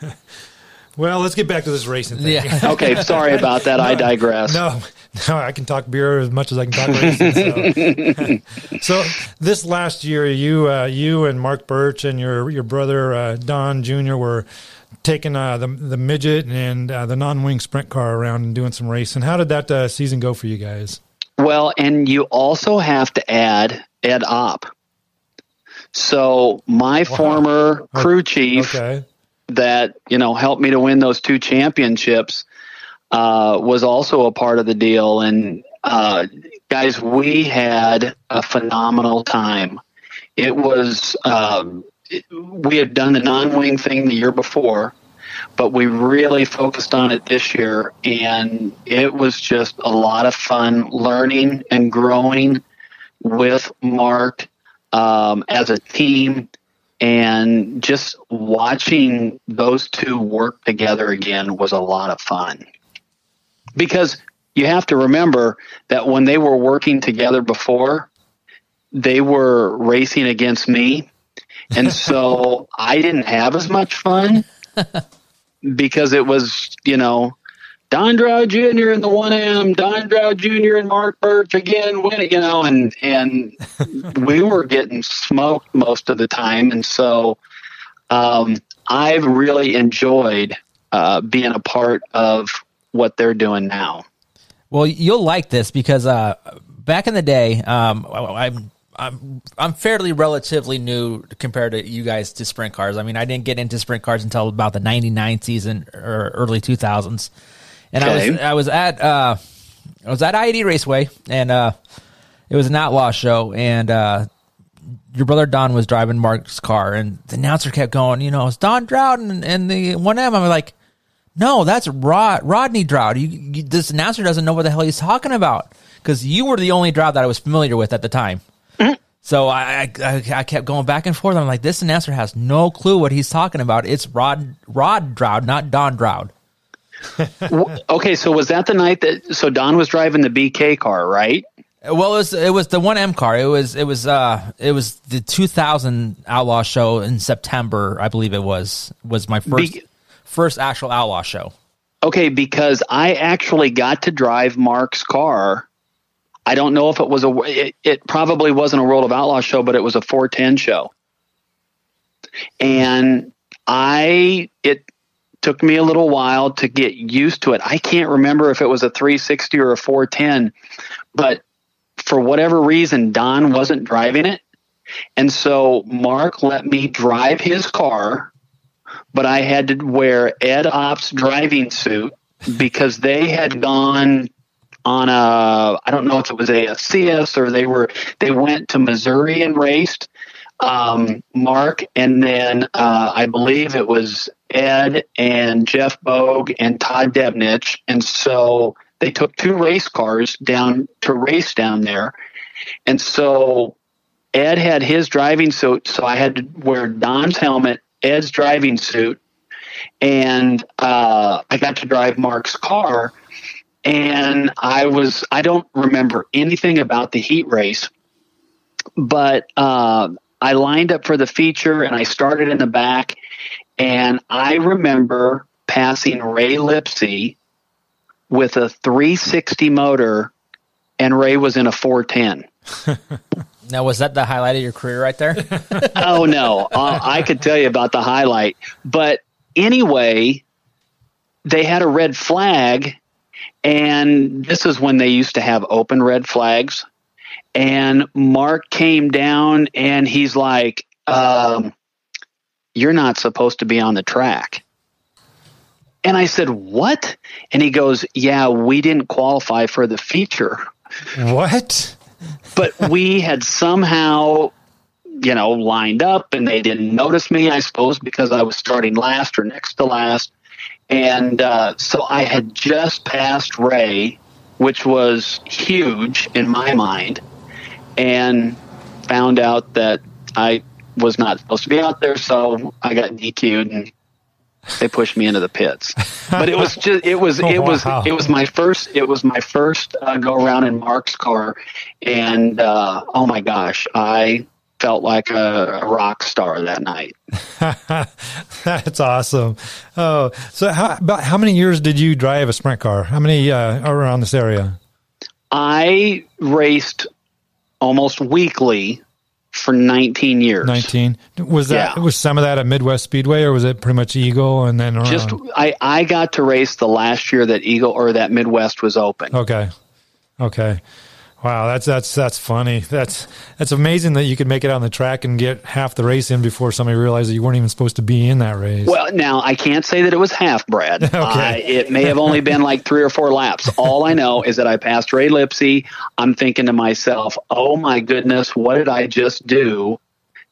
Well, let's get back to this racing thing. Yeah. [laughs] okay, sorry about that. no, I digress. No, no, I can talk beer as much as I can talk racing. So, [laughs] so this last year, you, uh, you and Mark Birch and your your brother uh, Don Jr. were taking uh, the the midget and uh, the non wing sprint car around and doing some racing. How did that uh, season go for you guys? Well, and you also have to add Ed Opp. So my wow. former crew chief okay that you know helped me to win those two championships uh, was also a part of the deal. And uh, guys, we had a phenomenal time. It was um, it, we had done the non-wing thing the year before, but we really focused on it this year, and it was just a lot of fun learning and growing with Mark um, as a team and just watching those two work together again was a lot of fun. Because you have to remember that when they were working together before, they were racing against me. And [laughs] so I didn't have as much fun [laughs] because it was, you know, Don Droud Jr. in the 1M, Don Droud Jr. and Mark Birch again winning, you know, and, and [laughs] we were getting smoked most of the time. And so um, I've really enjoyed uh, being a part of what they're doing now. Well, you'll like this because uh, back in the day, um, I'm I'm I'm fairly relatively new compared to you guys to sprint cars. I mean, I didn't get into sprint cars until about the '99 season or early 2000s, and okay. I was I was at uh, I was at I-80 Raceway, and uh, it was an outlaw show, and uh, your brother Don was driving Mark's car, and the announcer kept going, you know, it's Don Droud and, and the 1M. I'm like, no, that's Rod Rodney Droud. You, you, this announcer doesn't know what the hell he's talking about because you were the only Droud that I was familiar with at the time. Mm-hmm. So I, I, I kept going back and forth. I'm like, this announcer has no clue what he's talking about. It's Rod Rod Droud, not Don Droud. Okay, so was that the night that so Don was driving the BK car, right? Well, it was it was the one M car. It was it was uh it was the 2000 Outlaw show in September, I believe it was was my first Be- first actual Outlaw show. Okay, because I actually got to drive Mark's car. I don't know if it was a it, it probably wasn't a World of Outlaw show, but it was a 410 show. And I it took me a little while to get used to it. I can't remember if it was a 360 or a 410, but for whatever reason, Don wasn't driving it. And so Mark let me drive his car, but I had to wear Ed Opp's driving suit because they had gone on a I don't know if it was a, a CS or they were they went to Missouri and raced um, Mark and then uh, I believe it was Ed and Jeff Bogue and Todd Debnich and so they took two race cars down to race down there. And so Ed had his driving suit, so I had to wear Don's helmet, Ed's driving suit, and uh, I got to drive Mark's car. And I was, I don't remember anything about the heat race, but uh, I lined up for the feature and I started in the back. And I remember passing Ray Lipsey with a 360 motor, and Ray was in a 410. [laughs] now, was that the highlight of your career right there? [laughs] oh, no. Uh, I could tell you about the highlight. But anyway, they had a red flag, and this is when they used to have open red flags. And Mark came down and he's like, um, You're not supposed to be on the track. And I said, What? And he goes, Yeah, we didn't qualify for the feature. What? but we had somehow, you know, lined up and they didn't notice me, I suppose, because I was starting last or next to last. And uh, so I had just passed Ray, which was huge in my mind, and found out that I was not supposed to be out there. So I got DQ'd and they pushed me into the pits. But it was just it was [laughs] it was wow. it was my first it was my first uh, go around in Mark's car, and uh, oh my gosh, I felt like a, a rock star that night. [laughs] That's awesome. Oh, so how about how many years did you drive a sprint car? How many uh, around this area? I raced almost weekly for 19 years. 19 was that yeah. was some of that at Midwest Speedway or was it pretty much Eagle and then around? just I I got to race the last year that Eagle or that Midwest was open. Okay. Okay. Wow, that's that's that's funny. That's that's amazing that you could make it on the track and get half the race in before somebody realized that you weren't even supposed to be in that race. Well, now I can't say that it was half, Brad. [laughs] okay. Uh, it may have only been like three or four laps. All I know is that I passed Ray Lipsey. I'm thinking to myself, "Oh my goodness, what did I just do?"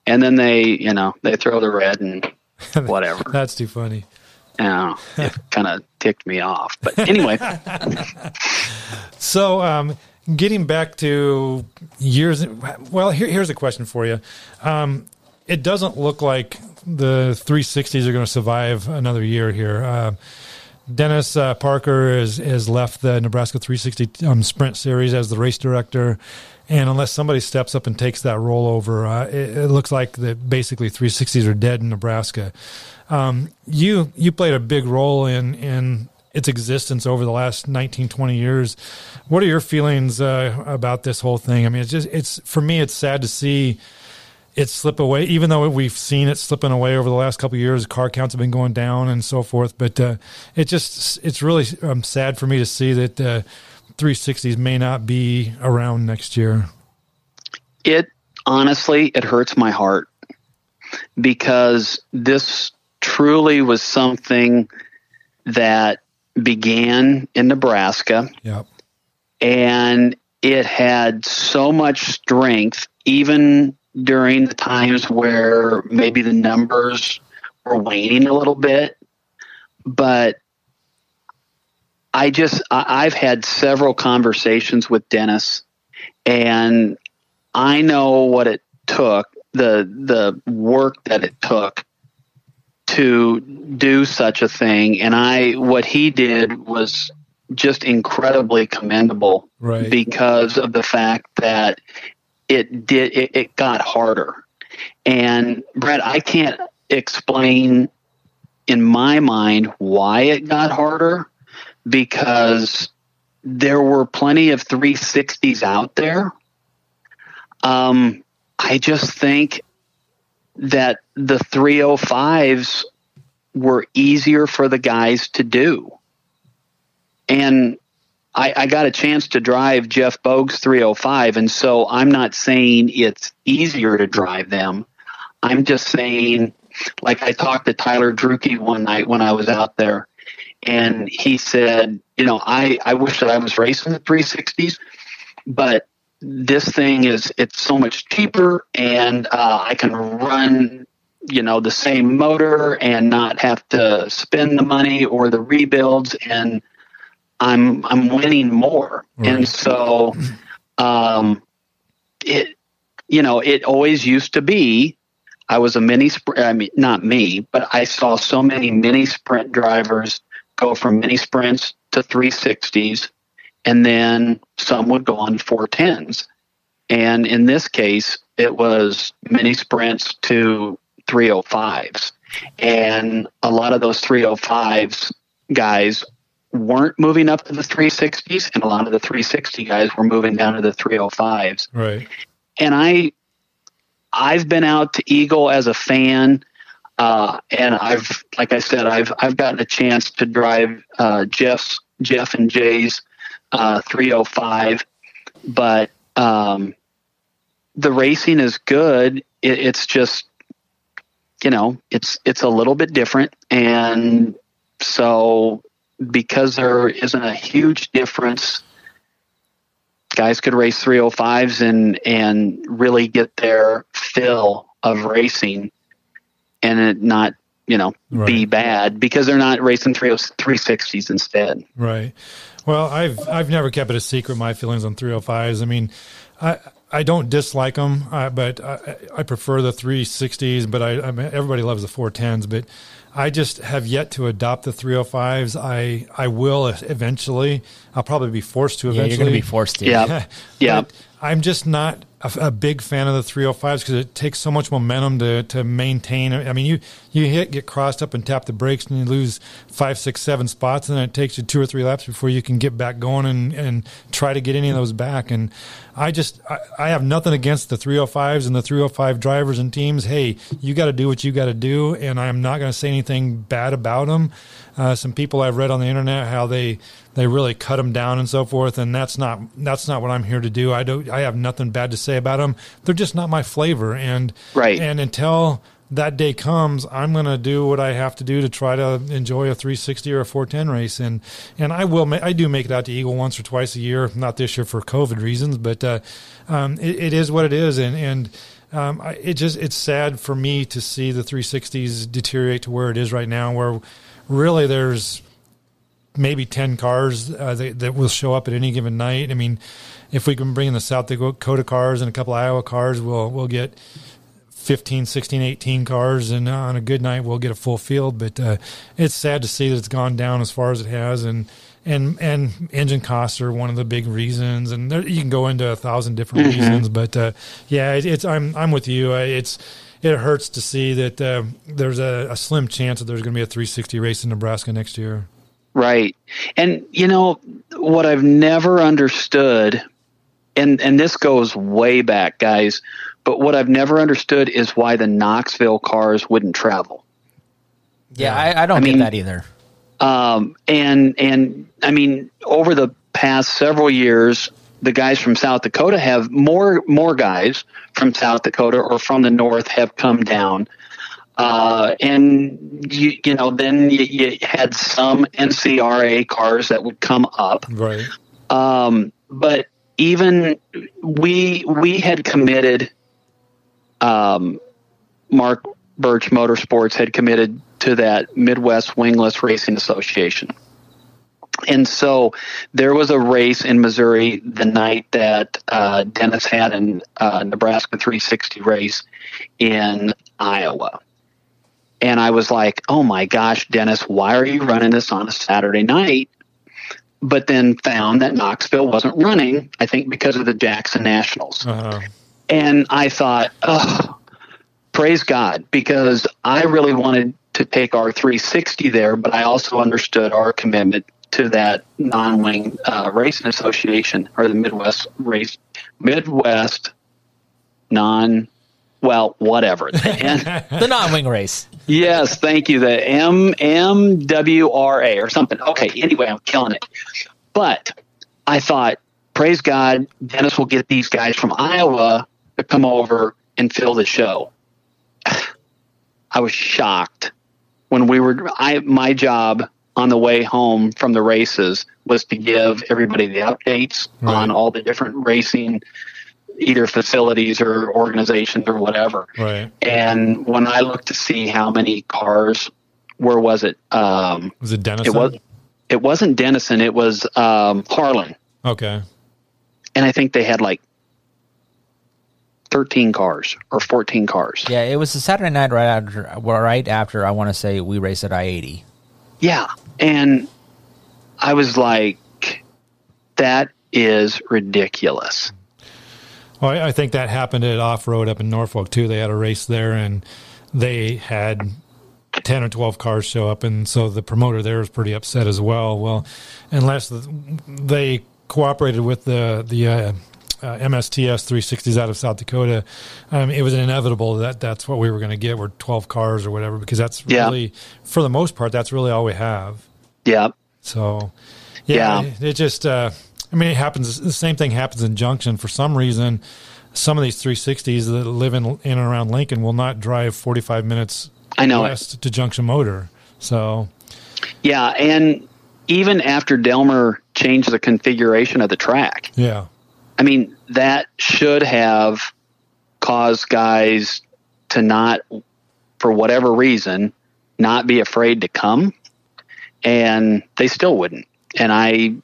And then they, you know, they throw the red and [laughs] whatever. that's too funny. Yeah, it [laughs] kind of ticked me off. But anyway. so, um, getting back to years, well, here, here's a question for you. Um, it doesn't look like the 360s are going to survive another year here. Uh, Dennis uh, Parker has, has left the Nebraska 360 um, Sprint Series as the race director. And unless somebody steps up and takes that role over, uh, it, it, looks like that basically 360s are dead in Nebraska. Um, you you played a big role in in its existence over the last 19, 20 years. What are your feelings uh, about this whole thing? I mean, it's just it's for me, it's sad to see it slip away, even though we've seen it slipping away over the last couple years. Car counts have been going down and so forth. But uh, it just it's really um, sad for me to see that uh, 360s may not be around next year. It honestly it hurts my heart because this truly was something that began in Nebraska. Yep. And it had so much strength, even during the times where maybe the numbers were waning a little bit. But I just, I've had several conversations with Dennis, and I know what it took, the the work that it took to do such a thing. And I, what he did was just incredibly commendable right. because of the fact that it did it, it got harder. And Brett, I can't explain in my mind why it got harder because there were plenty of 360s out there. Um, I just think that the 305s were easier for the guys to do. And I, I, got a chance to drive Jeff Bogue's 305, and so I'm not saying it's easier to drive them. I'm just saying, like I talked to Tyler Drueke one night when I was out there, and he said, you know, I, I wish that I was racing the 360s, but this thing is it's so much cheaper, and uh, I can run you know the same motor and not have to spend the money or the rebuilds and I'm I'm winning more. Right. And so um it you know, it always used to be I was a mini sprint I mean not me, but I saw so many mini sprint drivers go from mini sprints to 360s and then some would go on 410s. And in this case, it was mini sprints to 305s. And a lot of those 305s guys weren't moving up to the 360s, and a lot of the 360 guys were moving down to the 305s. Right. And I, I've been out to Eagle as a fan, uh, and I've, like I said, I've I've gotten a chance to drive uh, Jeff's Jeff and Jay's uh, 305, but um, the racing is good. It, it's just, you know, it's it's a little bit different, and so because there isn't a huge difference. Guys could race 305s and and really get their fill of racing, and it not you know right. be bad because they're not racing 360s instead. Right. Well, I've I've never kept it a secret my feelings on 305s. I mean, I I don't dislike them, uh, but I, I, prefer the 360s. But I, I mean, everybody loves the 410s. But I just have yet to adopt the 305s. I I will eventually. I'll probably be forced to eventually. Yeah, you're going to be forced to. Yeah, [laughs] yeah. I'm just not a, a big fan of the 305s because it takes so much momentum to, to maintain. I mean, you you hit get crossed up and tap the brakes and you lose five, six, seven spots, and then it takes you two or three laps before you can get back going and, and try to get any of those back. And I just I, I have nothing against the 305s and the 305 drivers and teams. Hey, you got to do what you got to do, and I'm not going to say anything bad about them. Uh, some people I've read on the internet how they they really cut them down and so forth, and that's not that's not what I'm here to do. I don't I have nothing bad to say about them. They're just not my flavor, and right. And until that day comes, I'm going to do what I have to do to try to enjoy a 360 or a 410 race, and and I will. I do make it out to Eagle once or twice a year. Not this year for COVID reasons, but uh, um, it, it is what it is, and and. Um, it just it's sad for me to see the 360s deteriorate to where it is right now, where really there's maybe 10 cars uh, that, that, will show up at any given night. I mean, if we can bring in the South Dakota cars and a couple of Iowa cars, we'll we'll get 15, 16, 18 cars, and on a good night we'll get a full field. But uh, it's sad to see that it's gone down as far as it has, and and and engine costs are one of the big reasons, and there, you can go into a thousand different mm-hmm. reasons. But uh, yeah, it, it's I'm I'm with you. It's it hurts to see that uh, there's a, a slim chance that there's going to be a 360 race in Nebraska next year. Right, and you know what I've never understood, and and this goes way back, guys. But what I've never understood is why the Knoxville cars wouldn't travel. Yeah, I, I don't I get mean, that either. Um, and and I mean, over the past several years, the guys from South Dakota have more more guys from South Dakota or from the north have come down. Uh, and you, you know, then you, you, had some NCRA cars that would come up, right? Um, but even we we had committed. Um, Mark Birch Motorsports had committed to that Midwest Wingless Racing Association. And so there was a race in Missouri the night that uh, Dennis had a uh, Nebraska 360 race in Iowa. And I was like, oh my gosh, Dennis, why are you running this on a Saturday night? But then found that Knoxville wasn't running, I think because of the Jackson Nationals. Uh-huh. And I thought, oh, praise God, because I really wanted to take our 360 there, but I also understood our commitment to that non-wing uh, racing association or the Midwest race Midwest non well whatever [laughs] the non-wing race. Yes, thank you. The M M W R A or something. Okay, anyway, I'm killing it. But I thought, praise God, Dennis will get these guys from Iowa to come over and fill the show. [sighs] I was shocked when we were I my job on the way home from the races was to give everybody the updates right. on all the different racing either facilities or organizations or whatever. Right. And when I looked to see how many cars, where was it? Um, was it Denison? It was. It wasn't Denison. It was um, Harlan. Okay. And I think they had like 13 cars or 14 cars. Yeah, it was a Saturday night right after, right after I want to say we raced at I 80. Yeah. And I was like, that is ridiculous. Well, I think that happened at Off Road up in Norfolk too. They had a race there and they had 10 or 12 cars show up. And so the promoter there was pretty upset as well. Well, unless they cooperated with the, the, uh, uh, MSTS 360s out of South Dakota, um, it was inevitable that that's what we were going to get. We're 12 cars or whatever, because that's really, yeah. for the most part, that's really all we have. Yeah. So, yeah, yeah. It, it, just, uh, I mean, it happens. The same thing happens in Junction. For some reason, some of these 360s that live in, in and around Lincoln will not drive 45 minutes I know west it. to Junction Motor. So, yeah, and even after Delmer changed the configuration of the track, yeah, I mean, that should have caused guys to not, for whatever reason, not be afraid to come. And they still wouldn't. And I,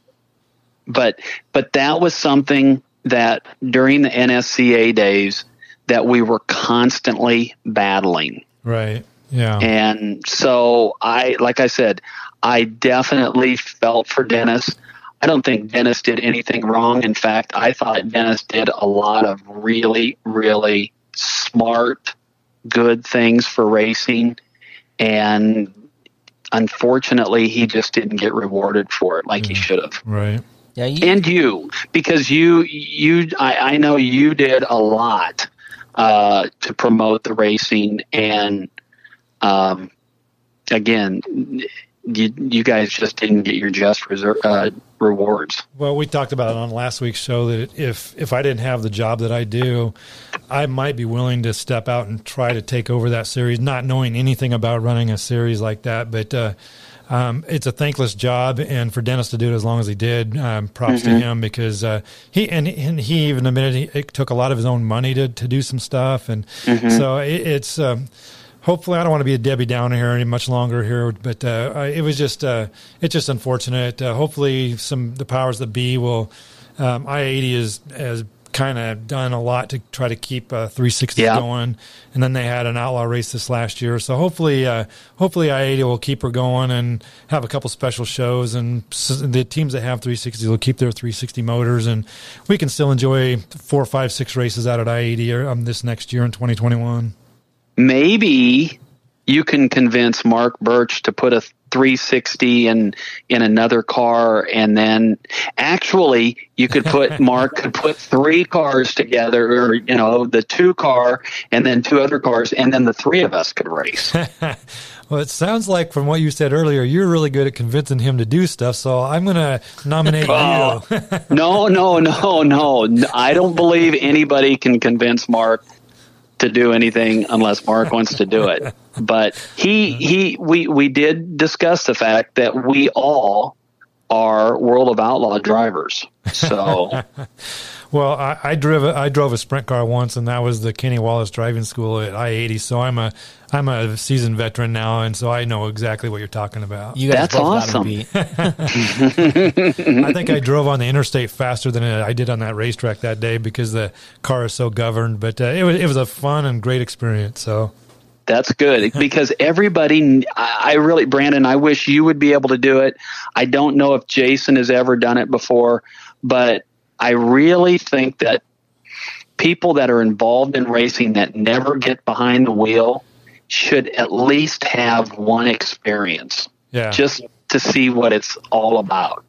but, but that was something that during the NSCA days that we were constantly battling. Right. Yeah. And so I, like I said, I definitely felt for Dennis. I don't think Dennis did anything wrong. In fact, I thought Dennis did a lot of really, really smart, good things for racing. And unfortunately, he just didn't get rewarded for it like mm, he should have. Right. Yeah, you, and you, because you, you, I, I know you did a lot uh, to promote the racing, and um, again, you, you guys just didn't get your just reserve, uh, rewards. Well, we talked about it on last week's show that if if I didn't have the job that I do, I might be willing to step out and try to take over that series, not knowing anything about running a series like that. But uh, um, it's a thankless job, and for Dennis to do it as long as he did, um, props mm-hmm. to him because uh, he and, and, he even admitted he, it took a lot of his own money to to do some stuff, and mm-hmm. so it, it's. Um, hopefully, I don't want to be a Debbie Downer here any much longer here, but uh, it was just uh, it's just unfortunate. Uh, hopefully, some the powers that be will. Um, I eighty is as kind of done a lot to try to keep uh, 360 yeah. going. And then they had an outlaw race this last year, so hopefully, uh, hopefully I-80 will keep her going and have a couple special shows. And the teams that have 360 will keep their 360 motors, and we can still enjoy four, five, six races out at I-80 um, this next year in 2021. Maybe you can convince Mark Birch to put a 360 in in another car and then actually you could put [laughs] Mark could put three cars together or you know the two car and then two other cars and then the three of us could race. [laughs] Well, it sounds like from what you said earlier, you're really good at convincing him to do stuff. So I'm going to nominate oh, you. [laughs] no, no, no, no. I don't believe anybody can convince Mark to do anything unless Mark wants to do it. [laughs] But he he we we did discuss the fact that we all are World of Outlaw drivers. So [laughs] Well, I, I drove a, I drove a sprint car once, and that was the Kenny Wallace driving school at I eighty. So I'm a I'm a seasoned veteran now, and so I know exactly what you're talking about. You guys That's awesome. [laughs] I think I drove on the interstate faster than I did on that racetrack that day because the car is so governed. But uh, it was it was a fun and great experience. So. That's good [laughs] because everybody, I really, Brandon, I wish you would be able to do it. I don't know if Jason has ever done it before, but I really think that people that are involved in racing that never get behind the wheel should at least have one experience. Yeah. Just to see what it's all about.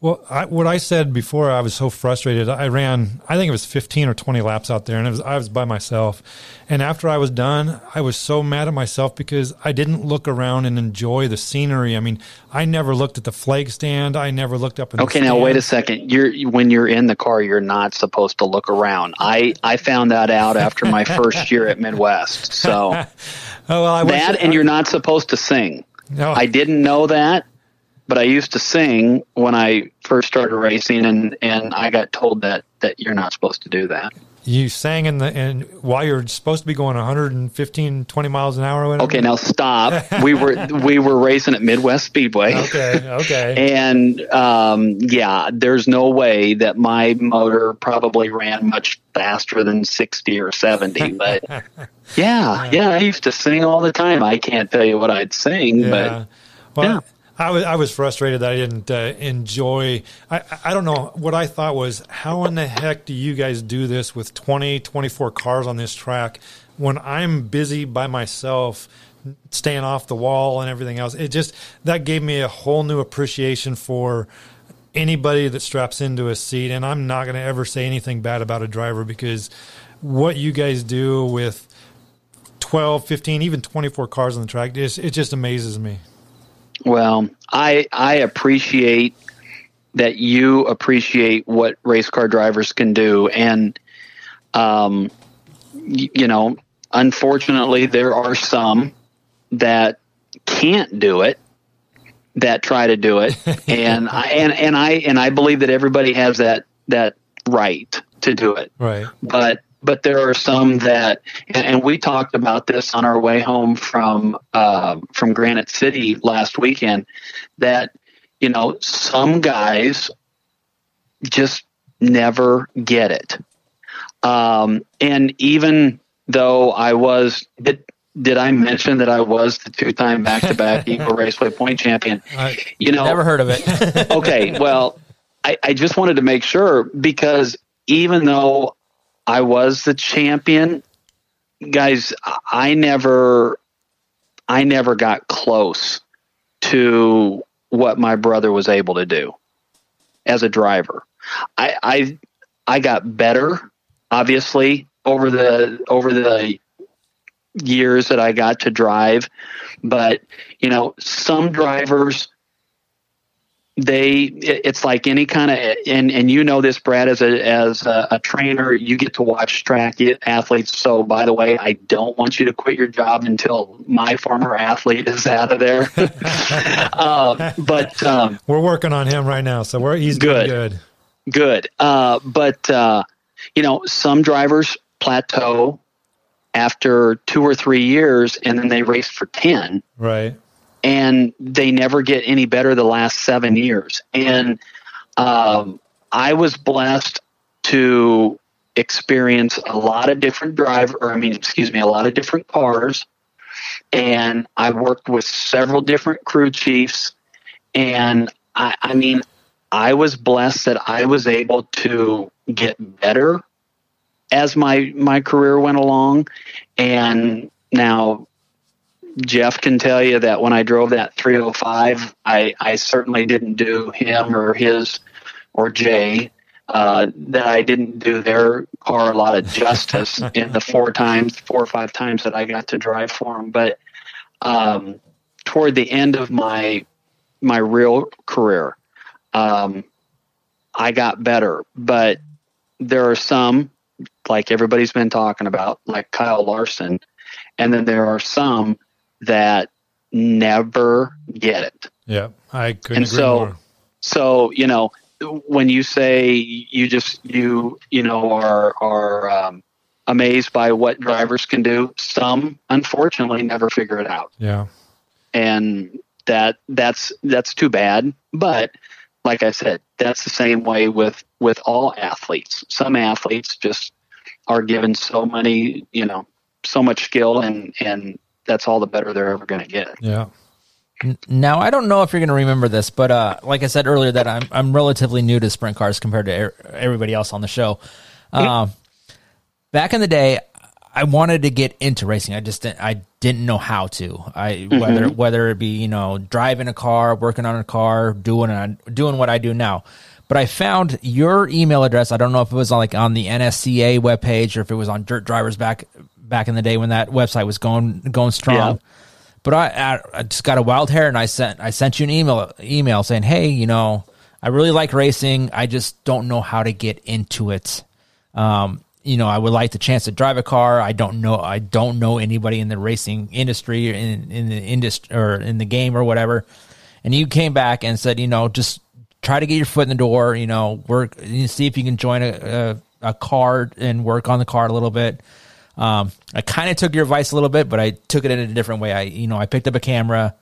Well, I, what I said before, I was so frustrated. I ran, I think it was 15 or 20 laps out there, and was, I was by myself. And after I was done, I was so mad at myself because I didn't look around and enjoy the scenery. I mean, I never looked at the flag stand. I never looked up. okay, now wait a second. You're when you're in the car, you're not supposed to look around. I I found that out after my [laughs] first year at Midwest. So [laughs] oh, well, I that, and uh, you're not supposed to sing. No. I didn't know that but I used to sing when I first started racing, and and I got told that that you're not supposed to do that. You sang in the and while you're supposed to be going 115, 20 miles an hour. Okay, now stop. [laughs] we were we were racing at Midwest Speedway. Okay, okay. [laughs] and um, yeah, there's no way that my motor probably ran much faster than 60 or 70, [laughs] but. Yeah, yeah, I used to sing all the time. I can't tell you what I'd sing, yeah. but well, yeah. I was I was frustrated that I didn't uh, enjoy. I I don't know what I thought was how in the heck do you guys do this with 20, 24 cars on this track when I'm busy by myself, staying off the wall and everything else. It just that gave me a whole new appreciation for anybody that straps into a seat. And I'm not going to ever say anything bad about a driver because what you guys do with 12, 15, even 24 cars on the track, it, it just amazes me. Well, I I appreciate that you appreciate what race car drivers can do, and um, y- you know, unfortunately, there are some that can't do it that try to do it, [laughs] and I and and I and I believe that everybody has that that right to do it. Right. But but there are some that, and, and, we talked about this on our way home from uh, from Granite City last weekend. That you know, some guys just never get it. Um, and even though I was, did, did I mention that I was the two-time back-to-back [laughs] Eagle Raceway point champion? you know, never heard of it. okay, well, I, I just wanted to make sure because even though I was the champion. Guys, I never I never got close to what my brother was able to do as a driver. I I I got better obviously over the over the years that I got to drive, but you know, some drivers they it's like any kind of and and you know this brad as a as a, a, trainer you get to watch track athletes. So by the way i don't want you to quit your job until my former athlete is out of there. [laughs] Uh, but um, we're working on him right now so we're he's good. good. Good. Uh, but uh, you know some drivers plateau after two or three years and then they race for 10 right and they never get any better the last seven years. And um, I was blessed to experience a lot of different drive, or I mean, excuse me, a lot of different cars. And I worked with several different crew chiefs. And I, I mean, I was blessed that I was able to get better as my my career went along. And now Jeff can tell you that when I drove that 305, I, I certainly didn't do him or his or Jay uh, that I didn't do their car a lot of justice [laughs] in the four times, four or five times that I got to drive for them. But um, toward the end of my my real career, um, I got better. But there are some, like everybody's been talking about, like Kyle Larson, and then there are some that never get it. Yeah, I couldn't and so, more. So you know, when you say you just you you know are are um, amazed by what drivers can do, some unfortunately never figure it out. Yeah, and that that's that's too bad. But like I said, that's the same way with with all athletes. Some athletes just are given so many, you know, so much skill and and that's all the better they're ever going to get. Yeah. Now I don't know if you're going to remember this, but uh, like I said earlier, that I'm I'm relatively new to sprint cars compared to er- everybody else on the show. Um, back in the day, I wanted to get into racing. I just didn't, I didn't know how to. I mm-hmm. whether whether it be you know driving a car, working on a car, doing a, doing what I do now. But I found your email address. I don't know if it was on like on the NSCA webpage or if it was on Dirt Drivers back back in the day when that website was going going strong. Yeah. But I, I just got a wild hair, and I sent I sent you an email email saying, "Hey, you know, I really like racing. I just don't know how to get into it. Um, you know, I would like the chance to drive a car. I don't know. I don't know anybody in the racing industry or in in the industry or in the game or whatever." And you came back and said, "You know, just try to get your foot in the door. You know, work. See if you can join a, a, a car and work on the car a little bit." Um, I kind of took your advice a little bit, but I took it in a different way. I, you know, I picked up a camera,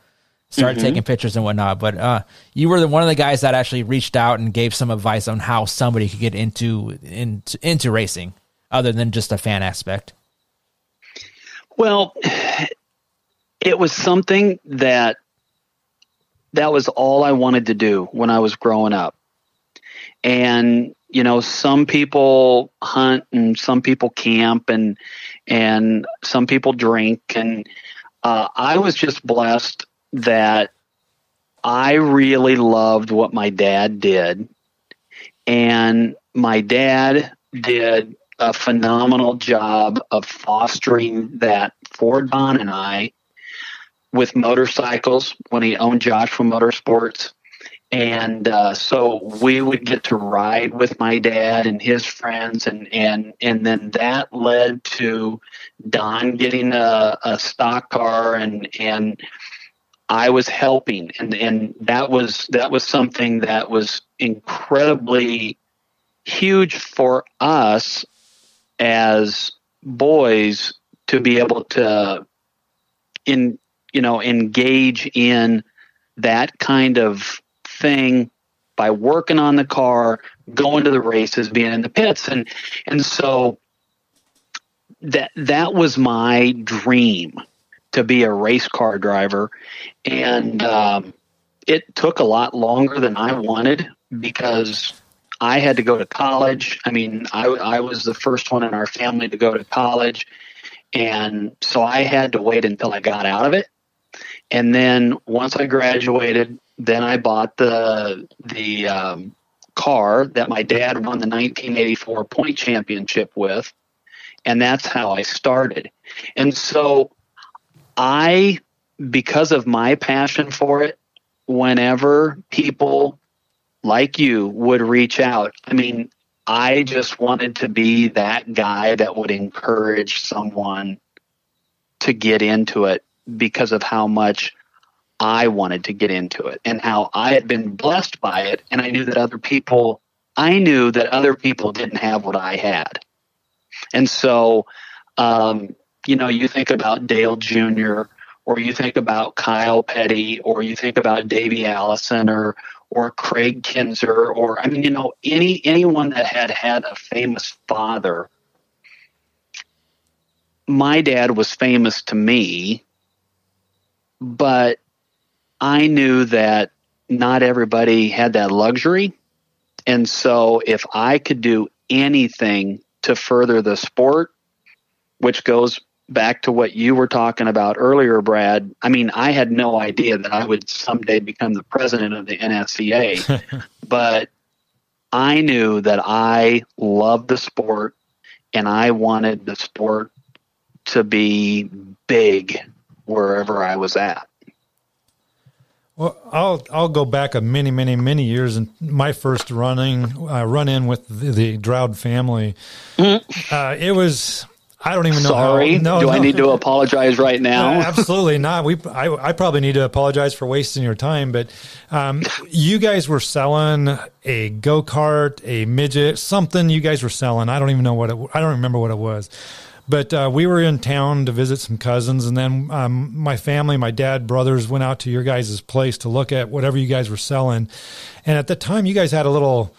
started mm-hmm. taking pictures and whatnot. But uh, you were the, one of the guys that actually reached out and gave some advice on how somebody could get into into, into racing, other than just a fan aspect. Well, [sighs] it was something that that was all I wanted to do when I was growing up. And you know, some people hunt and some people camp and and some people drink. And uh, I was just blessed that I really loved what my dad did, and my dad did a phenomenal job of fostering that for Don and I with motorcycles when he owned Joshua Motorsports and uh, so we would get to ride with my dad and his friends and and and then that led to don getting a, a stock car and and i was helping. And and that was that was something that was incredibly huge for us as boys to be able to in you know engage in that kind of thing by working on the car, going to the races, being in the pits, and and so that that was my dream to be a race car driver, and um, it took a lot longer than I wanted because I had to go to college. I mean, I, I was the first one in our family to go to college, and so I had to wait until I got out of it. And then once I graduated, then I bought the the um, car that my dad won the 1984 point championship with, and that's how I started. And so I, because of my passion for it, whenever people like you would reach out, I mean, I just wanted to be that guy that would encourage someone to get into it because of how much I wanted to get into it and how I had been blessed by it. And I knew that other people, I knew that other people didn't have what I had. And so, um, you know, you think about Dale Jr., or you think about Kyle Petty, or you think about Davey Allison, or or Kraig Kinser or I mean you know any anyone that had had a famous father my dad was famous to me but I knew that not everybody had that luxury and so if I could do anything to further the sport which goes back to what you were talking about earlier, Brad, I mean, I had no idea that I would someday become the president of the NSCA, [laughs] but I knew that I loved the sport and I wanted the sport to be big wherever I was at. Well, I'll I'll go back a many many many years and my first running uh, run in with the, the family. Mm-hmm. Uh, it was I don't even know. Sorry. How, no, Do no. I need to apologize right now? Uh, [laughs] absolutely not. We, I, I, probably need to apologize for wasting your time. But um, you guys were selling a go kart, a midget, something. You guys were selling. I don't even know what it. I don't remember what it was. But uh, we were in town to visit some cousins, and then um, my family, my dad, brothers, went out to your guys' place to look at whatever you guys were selling. And at the time, you guys had a little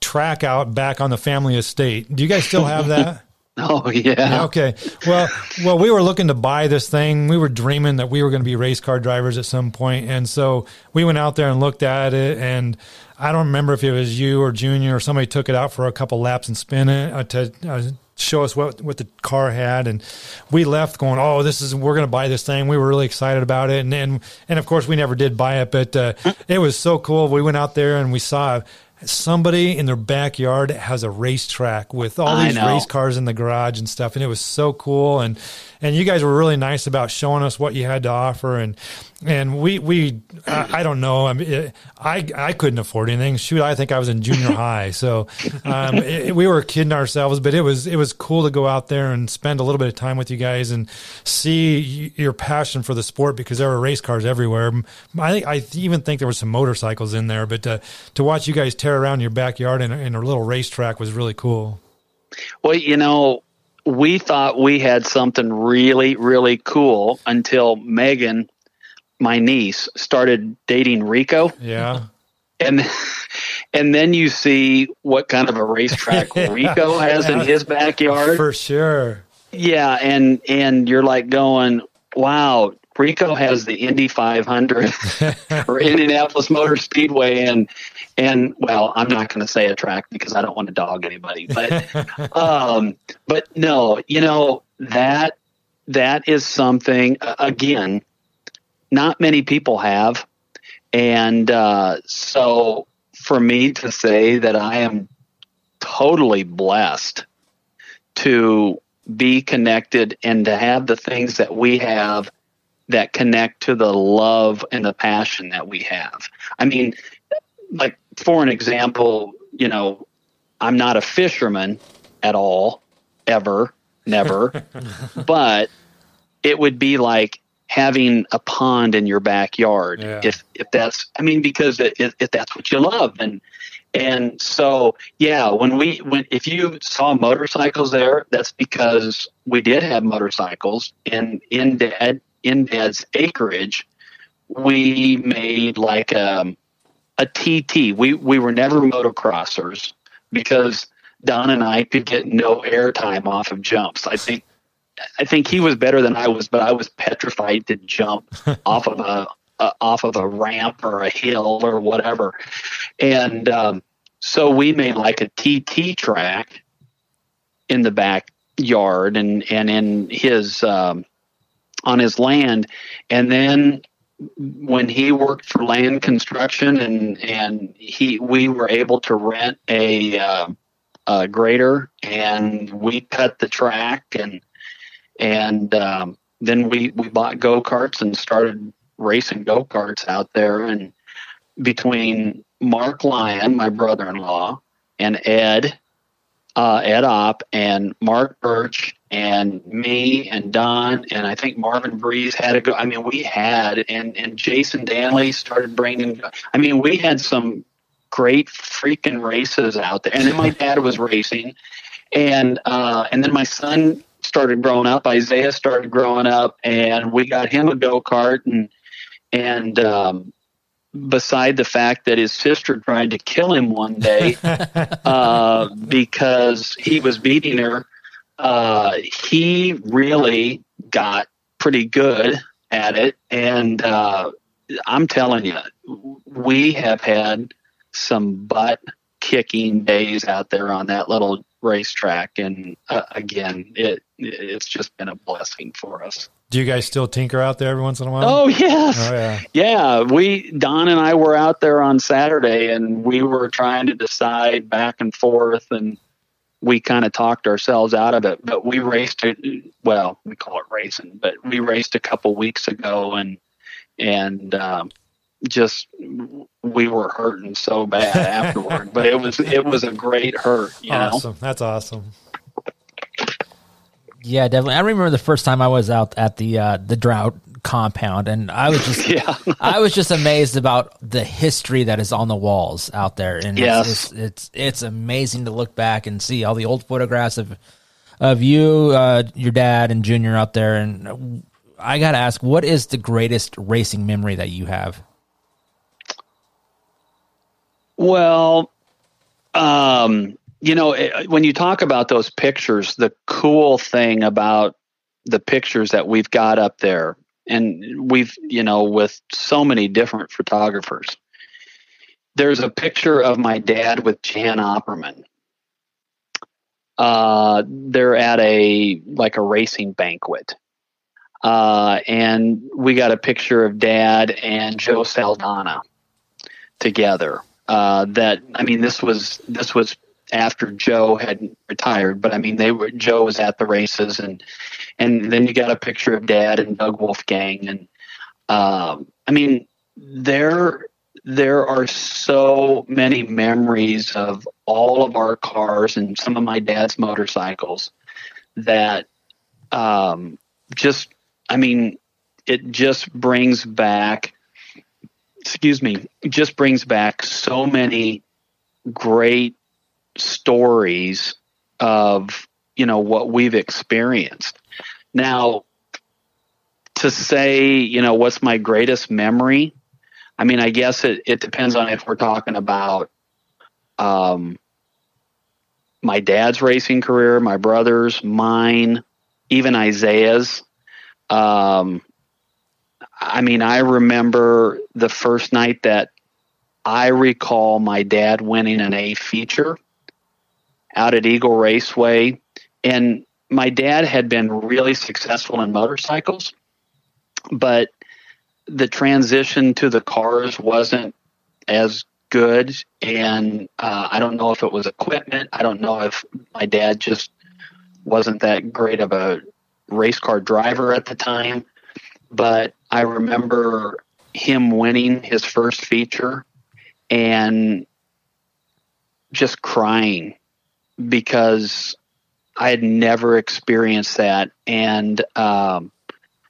track out back on the family estate. Do you guys still have that? [laughs] Oh yeah. Okay. Well, well, we were looking to buy this thing. We were dreaming that we were going to be race car drivers at some point, and so we went out there and looked at it. And I don't remember if it was you or Junior or somebody took it out for a couple laps and spin it uh, to uh, show us what what the car had. And we left going, "Oh, this is we're going to buy this thing." We were really excited about it, and and and of course we never did buy it, but uh, it was so cool. We went out there and we saw somebody in their backyard has a racetrack with all these race cars in the garage and stuff and it was so cool and and you guys were really nice about showing us what you had to offer. And and we we I, I don't know. I mean it, I I couldn't afford anything. Shoot I think I was in junior [laughs] high. So um, it, we were kidding ourselves but it was it was cool to go out there and spend a little bit of time with you guys and see your passion for the sport because there were race cars everywhere. I think I even think there were some motorcycles in there but to, to watch you guys tear around your backyard in, in a little racetrack was really cool. Well you know we thought we had something really, really cool until Megan, my niece, started dating Rico. Yeah. And and then you see what kind of a racetrack [laughs] Rico has in his backyard. For sure. Yeah, and and you're like going, wow, Rico has the Indy 500 [laughs] or Indianapolis Motor Speedway, and and well, I'm not going to say a track because I don't want to dog anybody, but [laughs] um, but no, you know that that is something again, not many people have, and uh, so for me to say that I am totally blessed to be connected and to have the things that we have that connect to the love and the passion that we have. I mean, like for an example, you know, I'm not a fisherman at all, ever, never, [laughs] but it would be like having a pond in your backyard yeah. if if that's I mean because if, if that's what you love and and so yeah when we when if you saw motorcycles there that's because we did have motorcycles and in dad in dad's acreage we made like um a TT. We we were never motocrossers because Don and I could get no airtime off of jumps. I think I think he was better than I was, but I was petrified to jump [laughs] off of a, a, off of a ramp or a hill or whatever. And um, so we made like a TT track in the backyard and and in his um, on his land, and then when he worked for land construction and and he we were able to rent a, uh, a grader and we cut the track and and um, then we we bought go karts and started racing go karts out there. And between Mark Lyon, my brother-in-law, and Ed uh, Ed Opp and Mark Birch and me and Don and I think Marvin Breeze had a go. I mean, we had and and Jason Danley started bringing. I mean, we had some great freaking races out there. And then my dad was racing, and uh, and then my son started growing up. Isaiah started growing up, and we got him a go kart and and um, beside the fact that his sister tried to kill him one day [laughs] uh, because he was beating her, uh, he really got pretty good at it. And uh, I'm telling you, we have had some butt kicking days out there on that little racetrack. And uh, again, it it's just been a blessing for us. Do you guys still tinker out there every once in a while? Oh yes, oh, yeah. yeah. We Don and I were out there on Saturday, and we were trying to decide back and forth, and we kind of talked ourselves out of it. But we raced it. Well, we call it racing, but we raced a couple weeks ago, and and um, just we were hurting so bad afterward. but it was it was a great hurt. You awesome. Know? That's awesome. Yeah, definitely. I remember the first time I was out at the uh, the Droud compound, and I was just [laughs] yeah. I was just amazed about the history that is on the walls out there, and yes. it's, it's, it's it's amazing to look back and see all the old photographs of of you, uh, your dad, and Junior out there. And I got to ask, what is the greatest racing memory that you have? Well, um, you know, eh, when you talk about those pictures, the cool thing about the pictures that we've got up there, and we've, you know, with so many different photographers, there's a picture of my dad with Jan Opperman. Uh, they're at a like a racing banquet. Uh, and we got a picture of dad and Joe Saldana together. Uh, that I mean, this was this was after Joe had retired, but I mean, they were Joe was at the races, and and then you got a picture of Dad and Doug Wolfgang, and um, I mean, there there are so many memories of all of our cars and some of my dad's motorcycles that um, just I mean, it just brings back. Excuse me, just brings back so many great stories of you know what we've experienced. Now, to say you know what's my greatest memory, I mean, I guess it, it depends on if we're talking about um, my dad's racing career, my brother's, mine, even Isaiah's. Um, I mean, I remember the first night that I recall my dad winning an A feature out at Eagle Raceway. And my dad had been really successful in motorcycles, but the transition to the cars wasn't as good. And uh, I don't know if it was equipment. I don't know if my dad just wasn't that great of a race car driver at the time. But I remember him winning his first feature and just crying because I had never experienced that. And um,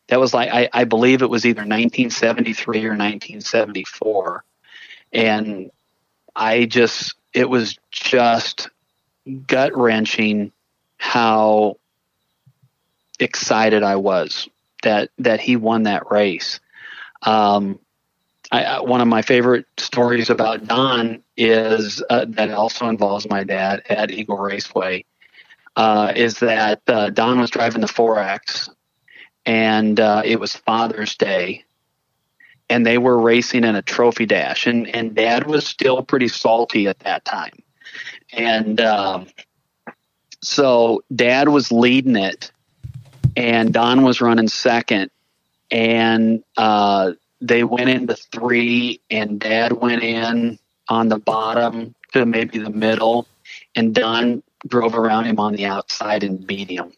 that was like, I, I believe it was either 1973 or 1974. And I just, it was just gut wrenching how excited I was that, that he won that race. Um, I, one of my favorite stories about Don is uh, that also involves my dad at Eagle Raceway. Uh, is that uh, Don was driving the Forax, and uh, it was Father's Day, and they were racing in a trophy dash, and and Dad was still pretty salty at that time, and um, so Dad was leading it, and Don was running second, and uh, they went into three, and Dad went in on the bottom to maybe the middle, and Don drove around him on the outside and beat him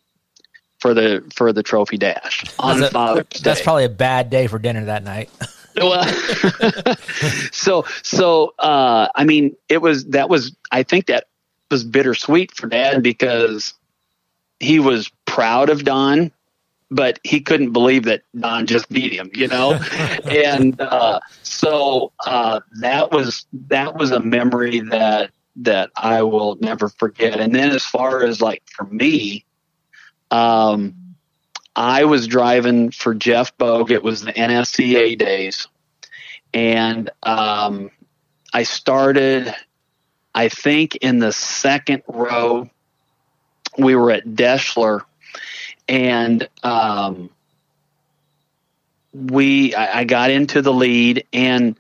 for the for the trophy dash on that's Father's Day. That's probably a bad day for dinner that night. [laughs] well, [laughs] so so uh, I mean, it was that was I think that was bittersweet for Dad because he was proud of Don but he couldn't believe that Don just beat him, you know, [laughs] and uh, so uh, that was that was a memory that that I will never forget. And then as far as like for me, um, I was driving for Jeff Bogue. It was the NSCA days, and um, I started. I think in the second row, we were at Deshler, and um, we I, I, got into the lead, and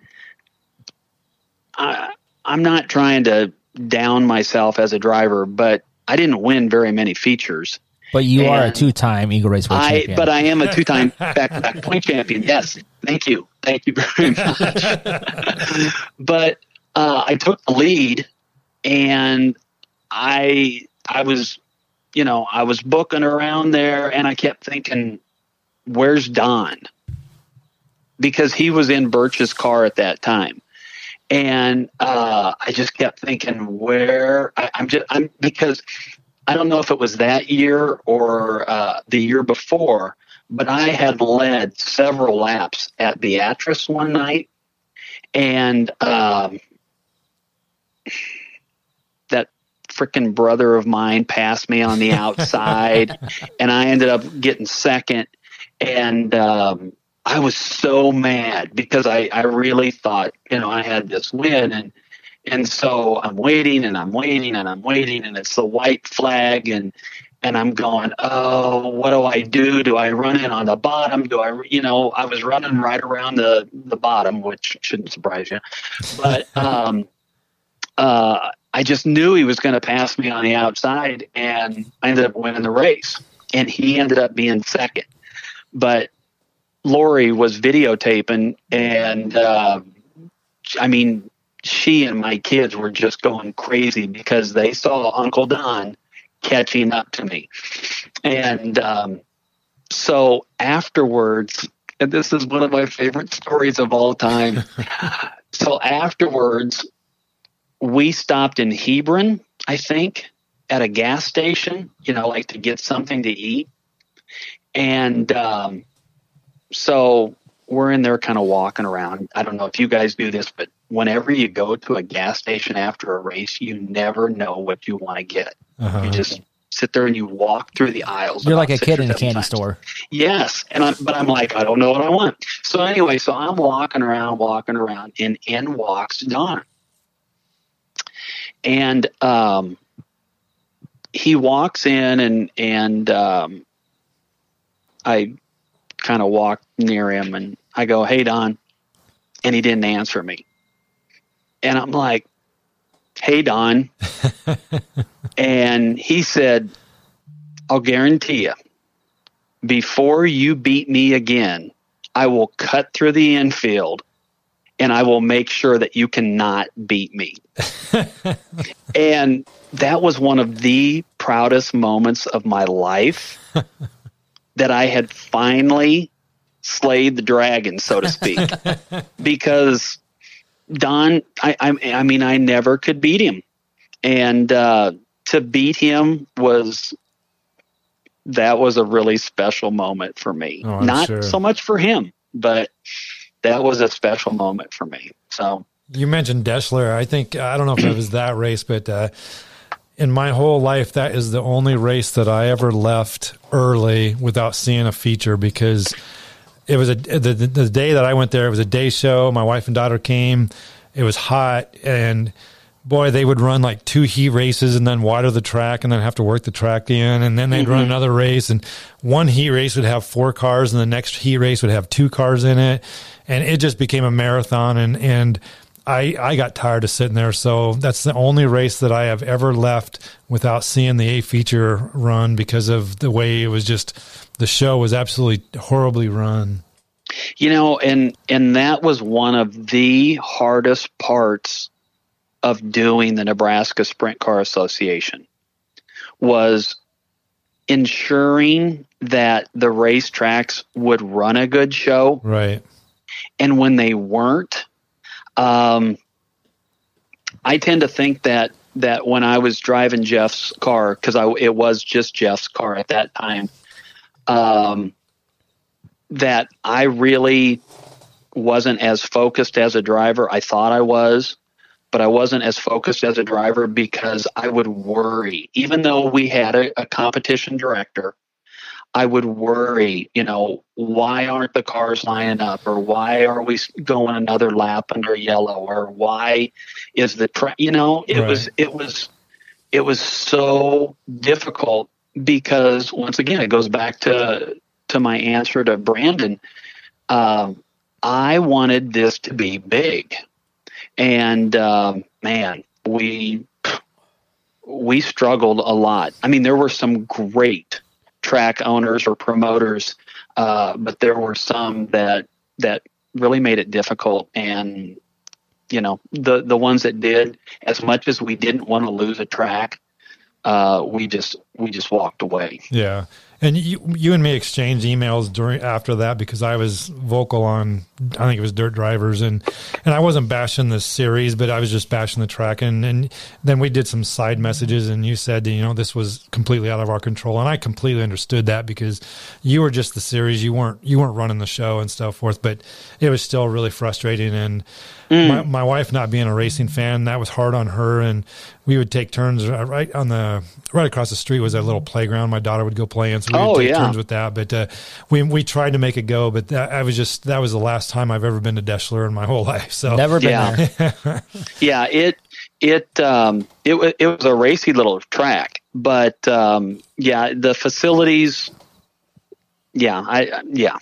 I, I'm not trying to down myself as a driver, but I didn't win very many features. But you and are a two-time Eagle Raceway I, champion. But I am a two-time [laughs] back-to-back point champion. Yes, thank you, thank you very much. [laughs] but uh, I took the lead, and I I was, you know, I was booking around there, and I kept thinking, "Where's Don?" Because he was in Birch's car at that time, and uh, I just kept thinking, "Where?" I, I'm just I'm because I don't know if it was that year or uh, the year before, but I had led several laps at Beatrice one night, and um, that freaking brother of mine passed me on the [laughs] outside, and I ended up getting second. And um, I was so mad because I, I really thought, you know, I had this win and and so I'm waiting and I'm waiting and I'm waiting and it's the white flag and and I'm going, oh, what do I do? Do I run in on the bottom? Do I, you know, I was running right around the the bottom, which shouldn't surprise you, but [laughs] um, uh, I just knew he was going to pass me on the outside, and I ended up winning the race, and he ended up being second, but Lori was videotaping, and uh, I mean, she and my kids were just going crazy because they saw Uncle Don catching up to me. And um, so afterwards, and this is one of my favorite stories of all time. [laughs] so afterwards, we stopped in Hebron, I think, at a gas station, you know, like to get something to eat. And um, so we're in there kind of walking around. I don't know if you guys do this, but whenever you go to a gas station after a race, you never know what you want to get. Uh-huh. You just sit there and you walk through the aisles. You're like a kid in a candy times. store. Yes, and I'm, but I'm like, I don't know what I want. So anyway, so I'm walking around, walking around, and in walks Don, and um, he walks in, and and um, I kind of walk near him, and I go, "Hey, Don," and he didn't answer me and I'm like, hey, Don. [laughs] and he said, I'll guarantee you, before you beat me again, I will cut through the infield and I will make sure that you cannot beat me. [laughs] and that was one of the proudest moments of my life [laughs] that I had finally slayed the dragon, so to speak, [laughs] because Don, I, I, I mean, I never could beat him, and uh, to beat him was that was a really special moment for me. Oh, Not sure. so much for him, but that was a special moment for me. So you mentioned Deshler. I think I don't know if it was that race, but uh, in my whole life, that is the only race that I ever left early without seeing a feature because it was a the, the day that I went there. It was a day show. My wife and daughter came. It was hot, and boy, they would run like two heat races and then water the track and then have to work the track in, and then they'd mm-hmm. run another race. And one heat race would have four cars, and the next heat race would have two cars in it, and it just became a marathon. And and I, I got tired of sitting there. So that's the only race that I have ever left without seeing the A feature run because of the way it was just the show was absolutely horribly run. You know, and and that was one of the hardest parts of doing the Nebraska Sprint Car Association was ensuring that the racetracks would run a good show. Right. And when they weren't, um, I tend to think that that when I was driving Jeff's car, because it was just Jeff's car at that time, um, that I really wasn't as focused as a driver. I thought I was, but I wasn't as focused as a driver because I would worry. Even though we had a, a competition director, I would worry, you know, why aren't the cars lining up, or why are we going another lap under yellow, or why is the tra- you know, it right. was it was it was so difficult because once again, it goes back to to my answer to Brandon. Um, I wanted this to be big, and um, man, we we struggled a lot. I mean, there were some great track owners or promoters, uh, but there were some that that really made it difficult. And you know, the the ones that did, as much as we didn't want to lose a track, uh, we just we just walked away. Yeah, and you, you and me exchanged emails during after that because I was vocal on I think it was Dirt Drivers and and I wasn't bashing the series, but I was just bashing the track and and then we did some side messages and you said you know this was completely out of our control and I completely understood that because you were just the series you weren't you weren't running the show and so forth, but it was still really frustrating and mm. my, my wife not being a racing fan that was hard on her and we would take turns right on the right across the street was a little playground my daughter would go play in so we oh, would take yeah. turns with that. But uh, we we tried to make it go, but that, I was just that was the last time I've ever been to Deshler in my whole [laughs] life. So never been yeah. there. [laughs] yeah, it it um it it was a racy little track, but um yeah, the facilities. Yeah, I yeah,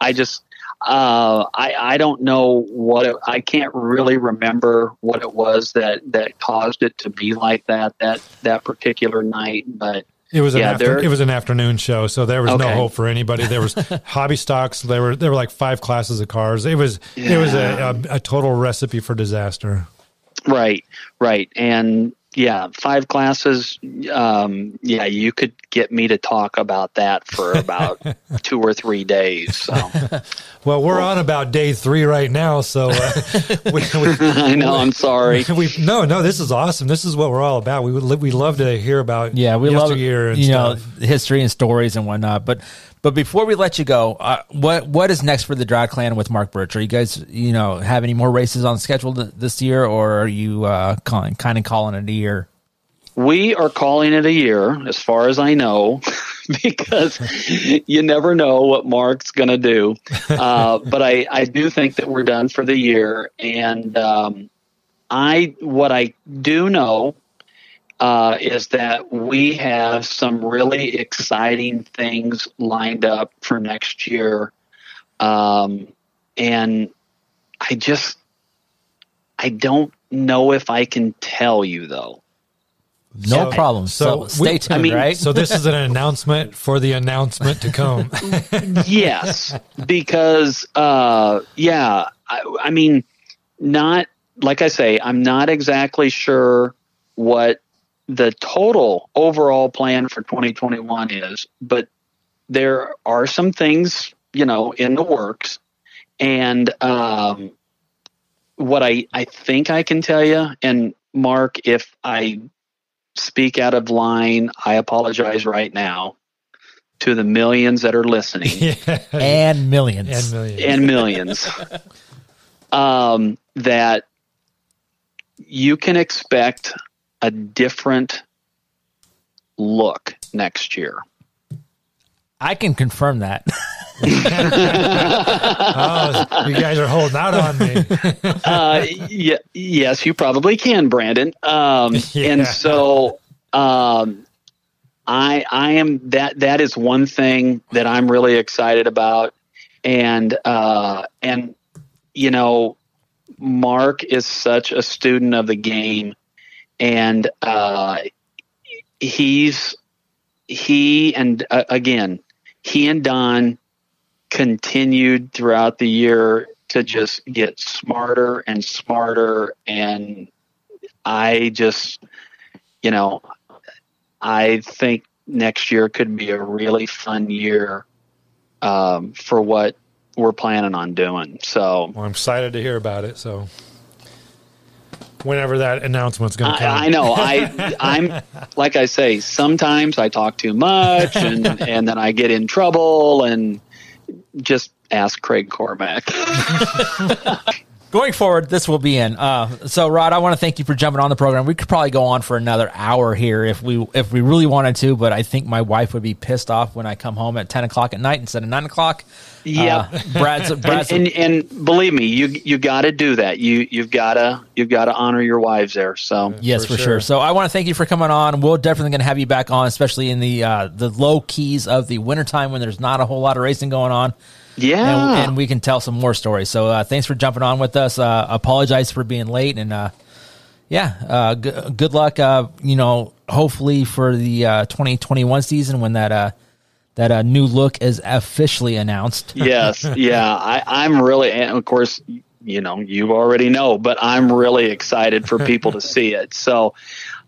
I just uh, I, I don't know what it, I can't really remember what it was that, that caused it to be like that that that particular night, but it was an yeah, after, it was an afternoon show, so there was okay. no hope for anybody. There was [laughs] hobby stocks. There were there were like five classes of cars. It was yeah. it was a, a, a total recipe for disaster. Right, right, and yeah, five classes. Um, yeah, you could get me to talk about that for about [laughs] two or three days. So. [laughs] well, we're on about day three right now, so uh, [laughs] we, we, I know. I'm sorry. We, no, no, this is awesome. This is what we're all about. We would we love to hear about yeah, we love you stuff. know history and stories and whatnot. But but before we let you go, uh, what what is next for the Drag Clan with Mark Birch? Are you guys, you know, have any more races on schedule this year, or are you uh, calling, kind of calling it a year? We are calling it a year, as far as I know, [laughs] because you never know what Mark's going to do. [laughs] Uh, but I, I do think that we're done for the year, and um, I what I do know uh, is that we have some really exciting things lined up for next year. Um, and I just, I don't know if I can tell you though. No so, problem. So, so stay we, tuned, I mean, right? so this is an announcement for the announcement to come. [laughs] [laughs] yes, because uh, yeah, I, I mean, not like I say, I'm not exactly sure what the total overall plan for 2021 is, but there are some things, you know, in the works. And um, what I, I think I can tell you, and Mark, if I speak out of line, I apologize right now to the millions that are listening. [laughs] yeah. And millions. And millions. And millions. [laughs] um, that you can expect a different look next year. I can confirm that. [laughs] [laughs] oh, you guys are holding out on me. [laughs] uh, yeah, yes, you probably can, Brandon. Um, yeah. And so, um, I I am that that is one thing that I'm really excited about, and uh, and you know, Mark is such a student of the game and uh, he's he and uh, again he and Don continued throughout the year to just get smarter and smarter and I just you know I think next year could be a really fun year um, for what we're planning on doing. So well, I'm excited to hear about it. So whenever that announcement's going to come. I, I know. I [laughs] I'm like I say. Sometimes I talk too much, and [laughs] and then I get in trouble. And just ask Craig Cormack. [laughs] going forward, this will be in. Uh, so, Rod, I want to thank you for jumping on the program. We could probably go on for another hour here if we if we really wanted to, but I think my wife would be pissed off when I come home at ten o'clock at night instead of nine o'clock. Yeah, uh, Brad's, Brad's and, and, and, believe me, you you got to do that. You you've got to you've got to honor your wives there. So yes, for, for sure. sure. So I want to thank you for coming on. We're definitely going to have you back on, especially in the uh, the low keys of the wintertime when there's not a whole lot of racing going on. Yeah, and, and we can tell some more stories. So uh, thanks for jumping on with us. Uh, apologize for being late, and uh, yeah, uh, g- good luck. Uh, you know, hopefully for the uh, 2021 season when that that a new look is officially announced. [laughs] yes, yeah, I, I'm really, and of course, you know, you already know, but I'm really excited for people to see it. So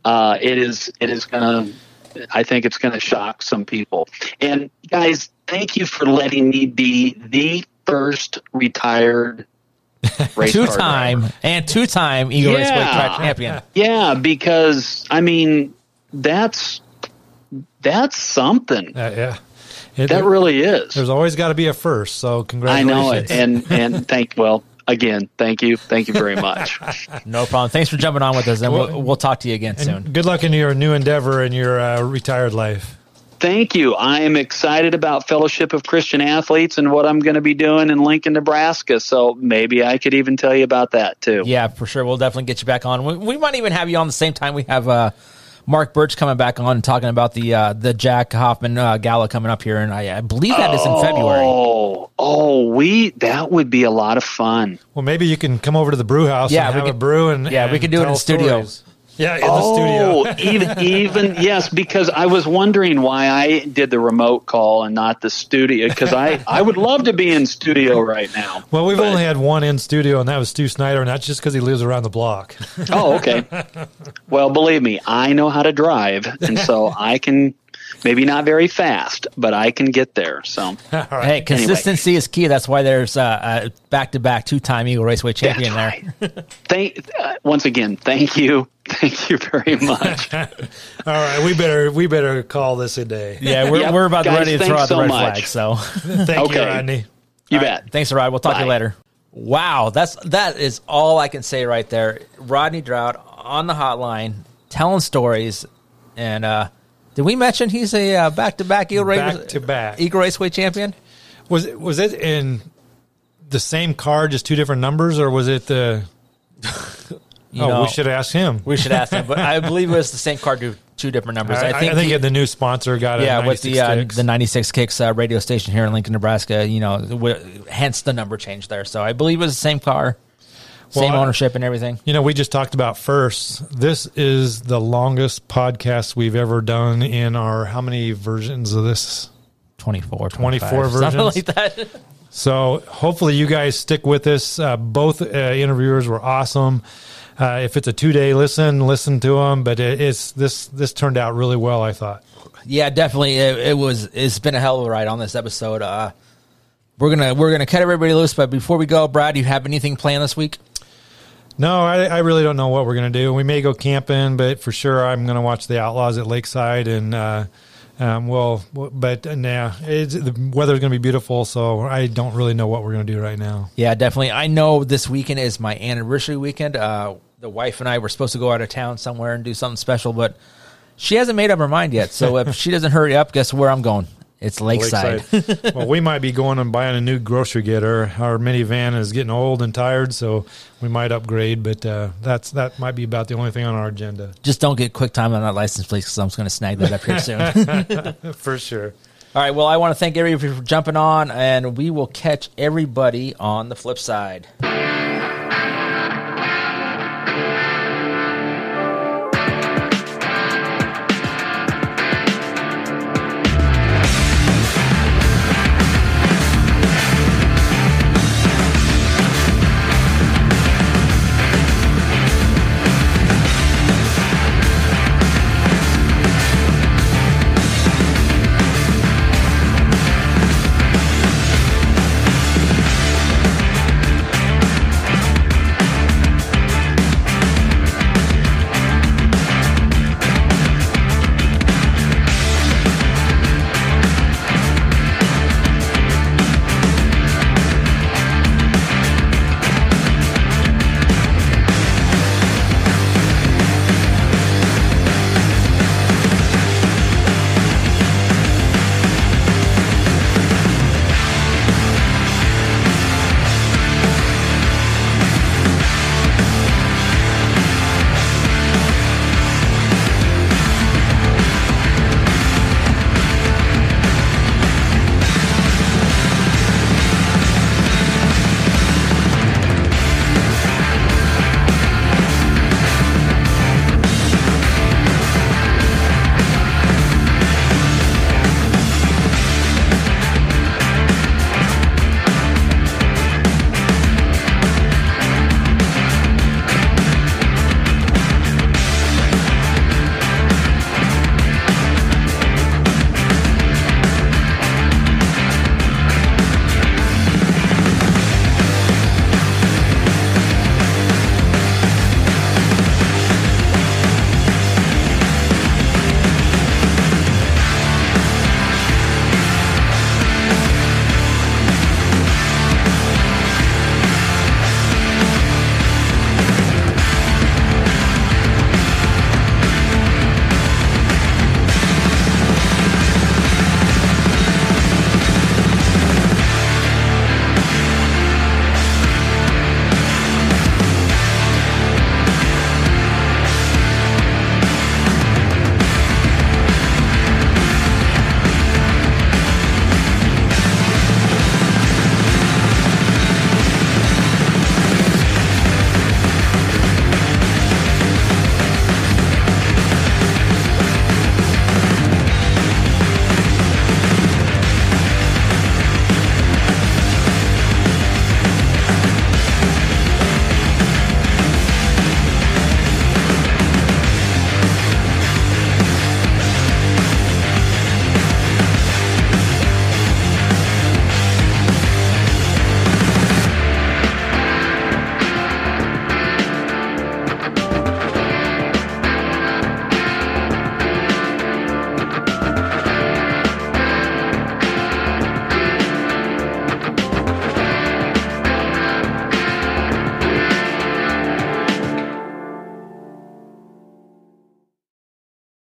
it is it is gonna. I think it's going to shock some people. And guys, thank you for letting me be the first retired [laughs] two time and two time Eagle yeah. Raceway track champion. Yeah, because I mean that's that's something. Uh, yeah. It, that really is. There's always got to be a first, so congratulations. I know it, and and thank well again, thank you, thank you very much. [laughs] no problem. Thanks for jumping on with us, and we'll, we'll talk to you again soon. Good luck in your new endeavor in your uh, retired life. Thank you. I am excited about Fellowship of Christian Athletes and what I'm going to be doing in Lincoln, Nebraska. So maybe I could even tell you about that too. Yeah, for sure. We'll definitely get you back on. We, we might even have you on the same time we have uh, Mark Birch coming back on and talking about the uh, the Jack Hoffman uh, Gala coming up here, and I, I believe that oh, is in February. Oh, oh, we that would be a lot of fun. Well, maybe you can come over to the brew house yeah, and have could, a brew and yeah, and we can do it in the studio. Yeah, in oh, the studio. Oh, even even yes, because I was wondering why I did the remote call and not the studio because I I would love to be in studio right now. Well, we've but, only had one in studio, and that was Stu Snyder, and that's just because he lives around the block. oh, okay. [laughs] Well, believe me, I know how to drive, and so I can maybe not very fast, but I can get there. So, [laughs] right. hey, consistency anyway. is key. That's why there's a back to back two time Eagle Raceway champion there. thank uh, once again, thank you, [laughs] thank you very [laughs] much. All right, we better we better call this a day. Yeah, we're, yep. we're about Guys, ready to throw out so the red much. flag. So, thank okay. you, Rodney. You all bet. Right. Thanks, Rod. We'll talk Bye. to you later. Wow, that's that is all I can say right there. Rodney Droud on the hotline telling stories and uh did we mention he's a back to back Eagle Race to back Eagle Raceway champion? Was it was it in the same car, just two different numbers, or was it the? [laughs] You oh, know, we should ask him. We should ask him, but I [laughs] believe it was the same car, two, two different numbers. I, I think, I think he, the new sponsor got it. yeah with the uh, the ninety six kicks uh, radio station here in Lincoln, Nebraska. You know, w- hence the number change there. So I believe it was the same car. Same well, ownership and everything. You know, we just talked about first. This is the longest podcast we've ever done in our how many versions of this? 24, 24 versions. like that. so hopefully you guys stick with us. Uh, both uh, interviewers were awesome. Uh, if it's a two day listen, listen to them. But it, it's this this turned out really well. I thought. Yeah, definitely. It, it was. It's been a hell of a ride on this episode. Uh, we're gonna we're gonna cut everybody loose. But before we go, Brad, do you have anything planned this week? No, I, I, really don't know what we're going to do. We may go camping, but for sure I'm going to watch the Outlaws at Lakeside and. Uh, um, well, but uh, nah, the weather's going to be beautiful, so I don't really know what we're going to do right now. Yeah, definitely. I know this weekend is my anniversary weekend. Uh, the wife and I were supposed to go out of town somewhere and do something special, but she hasn't made up her mind yet. So if [laughs] she doesn't hurry up, guess where I'm going? It's Lakeside. Lakeside. well, we might be going and buying a new grocery getter. Our minivan is getting old and tired, so we might upgrade. But uh, that's that might be about the only thing on our agenda. Just don't get quick time on that license plate because I'm just going to snag that up here soon. [laughs] for sure. All right. Well, I want to thank everybody for jumping on, and we will catch everybody on the flip side.